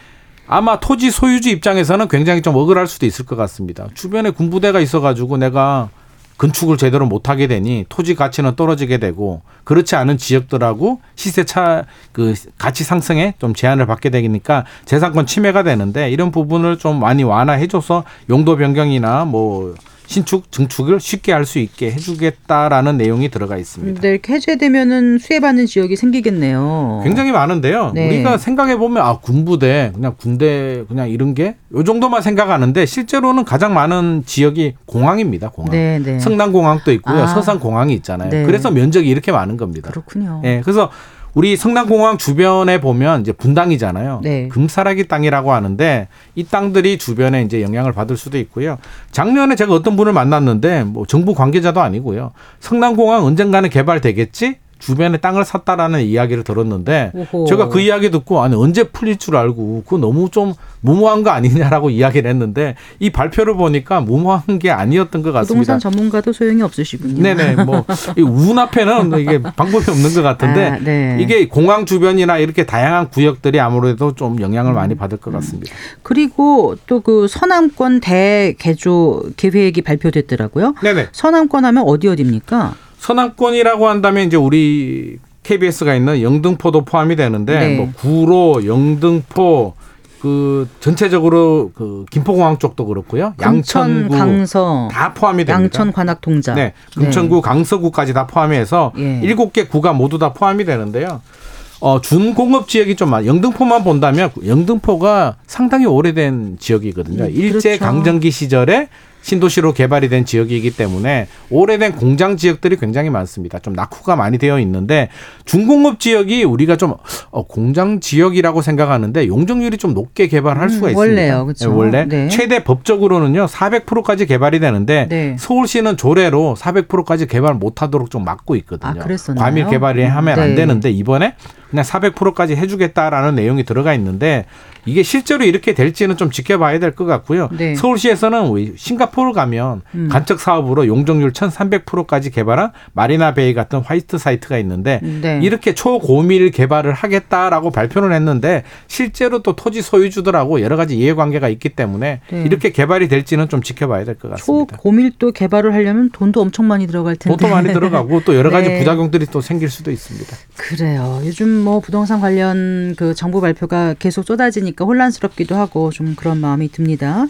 아마 토지 소유주 입장에서는 굉장히 좀 억울할 수도 있을 것 같습니다. 주변에 군부대가 있어가지고 내가 건축을 제대로 못하게 되니 토지 가치는 떨어지게 되고 그렇지 않은 지역들하고 시세 차 그 가치 상승에 좀 제한을 받게 되니까 재산권 침해가 되는데 이런 부분을 좀 많이 완화해줘서 용도 변경이나 뭐 신축 증축을 쉽게 할 수 있게 해주겠다라는 내용이 들어가 있습니다. 네, 해제되면은 수혜받는 지역이 생기겠네요. 굉장히 많은데요. 네. 우리가 생각해 보면 아 군부대 그냥 군대 그냥 이런 게 요 정도만 생각하는데 실제로는 가장 많은 지역이 공항입니다. 공항. 네, 네. 성남공항도 있고요. 아. 서산공항이 있잖아요. 네. 그래서 면적이 이렇게 많은 겁니다. 그렇군요. 예, 그래서 우리 성남공항 주변에 보면 이제 분당이잖아요. 네. 금사라기 땅이라고 하는데 이 땅들이 주변에 이제 영향을 받을 수도 있고요. 작년에 제가 어떤 분을 만났는데 뭐 정부 관계자도 아니고요. 성남공항 언젠가는 개발되겠지? 주변에 땅을 샀다라는 이야기를 들었는데 오호. 제가 그 이야기 듣고 아니 언제 풀릴 줄 알고 그거 너무 좀 무모한 거 아니냐라고 이야기를 했는데 이 발표를 보니까 무모한 게 아니었던 것 같습니다. 부동산 전문가도 소용이 없으시군요. 네네 뭐운 앞에는 이게 방법이 없는 것 같은데 아, 네. 이게 공항 주변이나 이렇게 다양한 구역들이 아무래도 좀 영향을 음. 많이 받을 것 같습니다. 그리고 또 그 서남권 대개조 계획이 발표됐더라고요. 네네 서남권 하면 어디 어디입니까? 서남권이라고 한다면 이제 우리 KBS가 있는 영등포도 포함이 되는데 네. 뭐 구로, 영등포 그 전체적으로 그 김포공항 쪽도 그렇고요. 양천구 강서, 다 포함이 됩니다. 양천 관악 통자. 네, 금천구, 강서구까지 다 포함해서 예. 일곱 개 구가 모두 다 포함이 되는데요. 어, 준공업 지역이 좀 많. 영등포만 본다면 영등포가 상당히 오래된 지역이거든요. 음, 일제 그렇죠. 강점기 시절에 신도시로 개발이 된 지역이기 때문에 오래된 공장 지역들이 굉장히 많습니다. 좀 낙후가 많이 되어 있는데 중공업 지역이 우리가 좀 어, 공장 지역이라고 생각하는데 용적률이 좀 높게 개발할 음, 수가 있습니다. 원래요, 그렇죠. 네, 원래 네. 최대 법적으로는요 400%까지 개발이 되는데 네. 서울시는 조례로 400%까지 개발 못하도록 좀 막고 있거든요. 아? 과밀 개발이 하면 안 네. 되는데 이번에 그냥 400%까지 해주겠다라는 내용이 들어가 있는데 이게 실제로 이렇게 될지는 좀 지켜봐야 될 것 같고요. 네. 서울시에서는 싱가포르 가면 음. 간척 사업으로 용적률 1,300%까지 개발한 마리나 베이 같은 화이트 사이트가 있는데 네. 이렇게 초고밀 개발을 하겠다라고 발표는 했는데 실제로 또 토지 소유주들하고 여러 가지 이해관계가 있기 때문에 네. 이렇게 개발이 될지는 좀 지켜봐야 될 것 같습니다. 초고밀도 개발을 하려면 돈도 엄청 많이 들어갈 텐데. 돈도 많이 들어가고 또 여러 가지 네. 부작용들이 또 생길 수도 있습니다. 그래요. 요즘 뭐 부동산 관련 그 정부 발표가 계속 쏟아지니까 혼란스럽기도 하고 좀 그런 마음이 듭니다.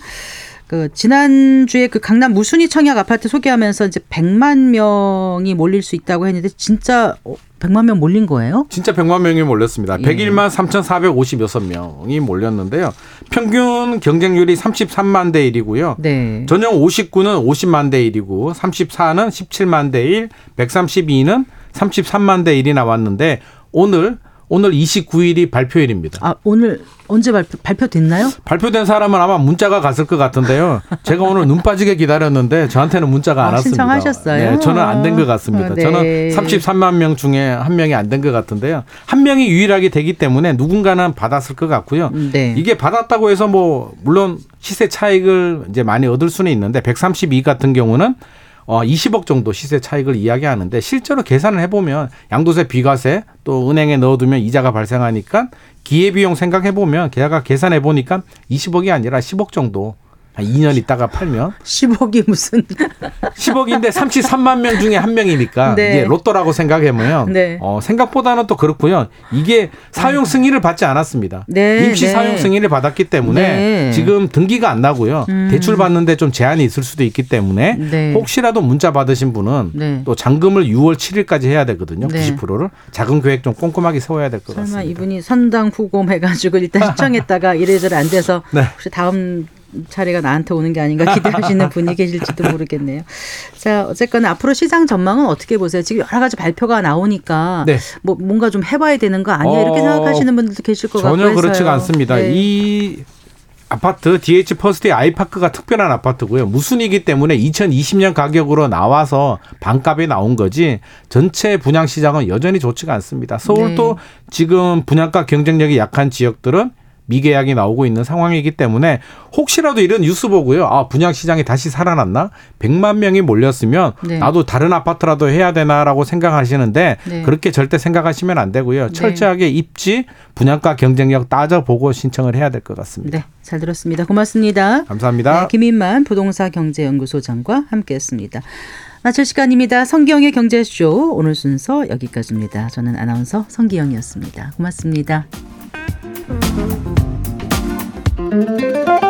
그 지난주에 그 강남 무순이 청약 아파트 소개하면서 이제 100만 명이 몰릴 수 있다고 했는데 진짜 어, 100만 명 몰린 거예요? 진짜 100만 명이 몰렸습니다. 예. 101만 3,456명이 몰렸는데요. 평균 경쟁률이 33만 대 1이고요. 네. 전용 59는 50만 대 1이고 34는 17만 대 1, 132는 33만 대 1이 나왔는데 오늘 오늘 29일이 발표일입니다. 아 오늘 언제 발표 발표됐나요? 발표된 사람은 아마 문자가 갔을 것 같은데요. 제가 오늘 눈 빠지게 기다렸는데 저한테는 문자가 안 아, 왔습니다. 신청하셨어요? 네, 저는 안 된 것 같습니다. 아, 네. 저는 33만 명 중에 한 명이 안 된 것 같은데요. 한 명이 유일하게 되기 때문에 누군가는 받았을 것 같고요. 네. 이게 받았다고 해서 뭐 물론 시세 차익을 이제 많이 얻을 수는 있는데 132 같은 경우는 어 20억 정도 시세 차익을 이야기하는데 실제로 계산을 해보면 양도세 비과세 또 은행에 넣어두면 이자가 발생하니까 기회비용 생각해 보면 계약가 계산해 보니까 20억이 아니라 10억 정도 한 2년 있다가 팔면 10억이 무슨 10억인데 33만 명 중에 한 명이니까 네. 이게 로또라고 생각하면 네. 어, 생각보다는 또 그렇고요. 이게 사용 승인을 받지 않았습니다. 네, 임시 네. 사용 승인을 받았기 때문에 네. 지금 등기가 안 나고요. 음. 대출 받는데 좀 제한이 있을 수도 있기 때문에 네. 혹시라도 문자 받으신 분은 네. 또 잔금을 6월 7일까지 해야 되거든요. 네. 90%를 자금 계획 좀 꼼꼼하게 세워야 될것 설마 같습니다. 이분이 선당후곰 해가지고 일단 신청했다가 이래저래 안 돼서 네. 혹시 다음 차례가 나한테 오는 게 아닌가 기대하시는 분이 계실지도 모르겠네요. 자, 어쨌거나 앞으로 시장 전망은 어떻게 보세요? 지금 여러 가지 발표가 나오니까 네. 뭐 뭔가 좀 해봐야 되는 거 아니야 이렇게 어, 생각하시는 분들도 계실 것 같고 전혀 해서요. 그렇지가 않습니다. 네. 이 아파트 DH 퍼스티어 아이파크가 특별한 아파트고요. 무순위기 때문에 2020년 가격으로 나와서 반값에 나온 거지 전체 분양 시장은 여전히 좋지가 않습니다. 서울도 네. 지금 분양가 경쟁력이 약한 지역들은 미계약이 나오고 있는 상황이기 때문에 혹시라도 이런 뉴스 보고요. 아, 분양 시장이 다시 살아났나? 100만 명이 몰렸으면 네. 나도 다른 아파트라도 해야 되나라고 생각하시는데 네. 그렇게 절대 생각하시면 안 되고요. 철저하게 입지, 분양가 경쟁력 따져보고 신청을 해야 될 것 같습니다. 네, 잘 들었습니다. 고맙습니다. 감사합니다. 네, 김인만 부동산 경제연구소장과 함께 했습니다. 마칠 시간입니다. 성기영의 경제쇼 오늘 순서 여기까지입니다. 저는 아나운서 성기영이었습니다. 고맙습니다. Thank you.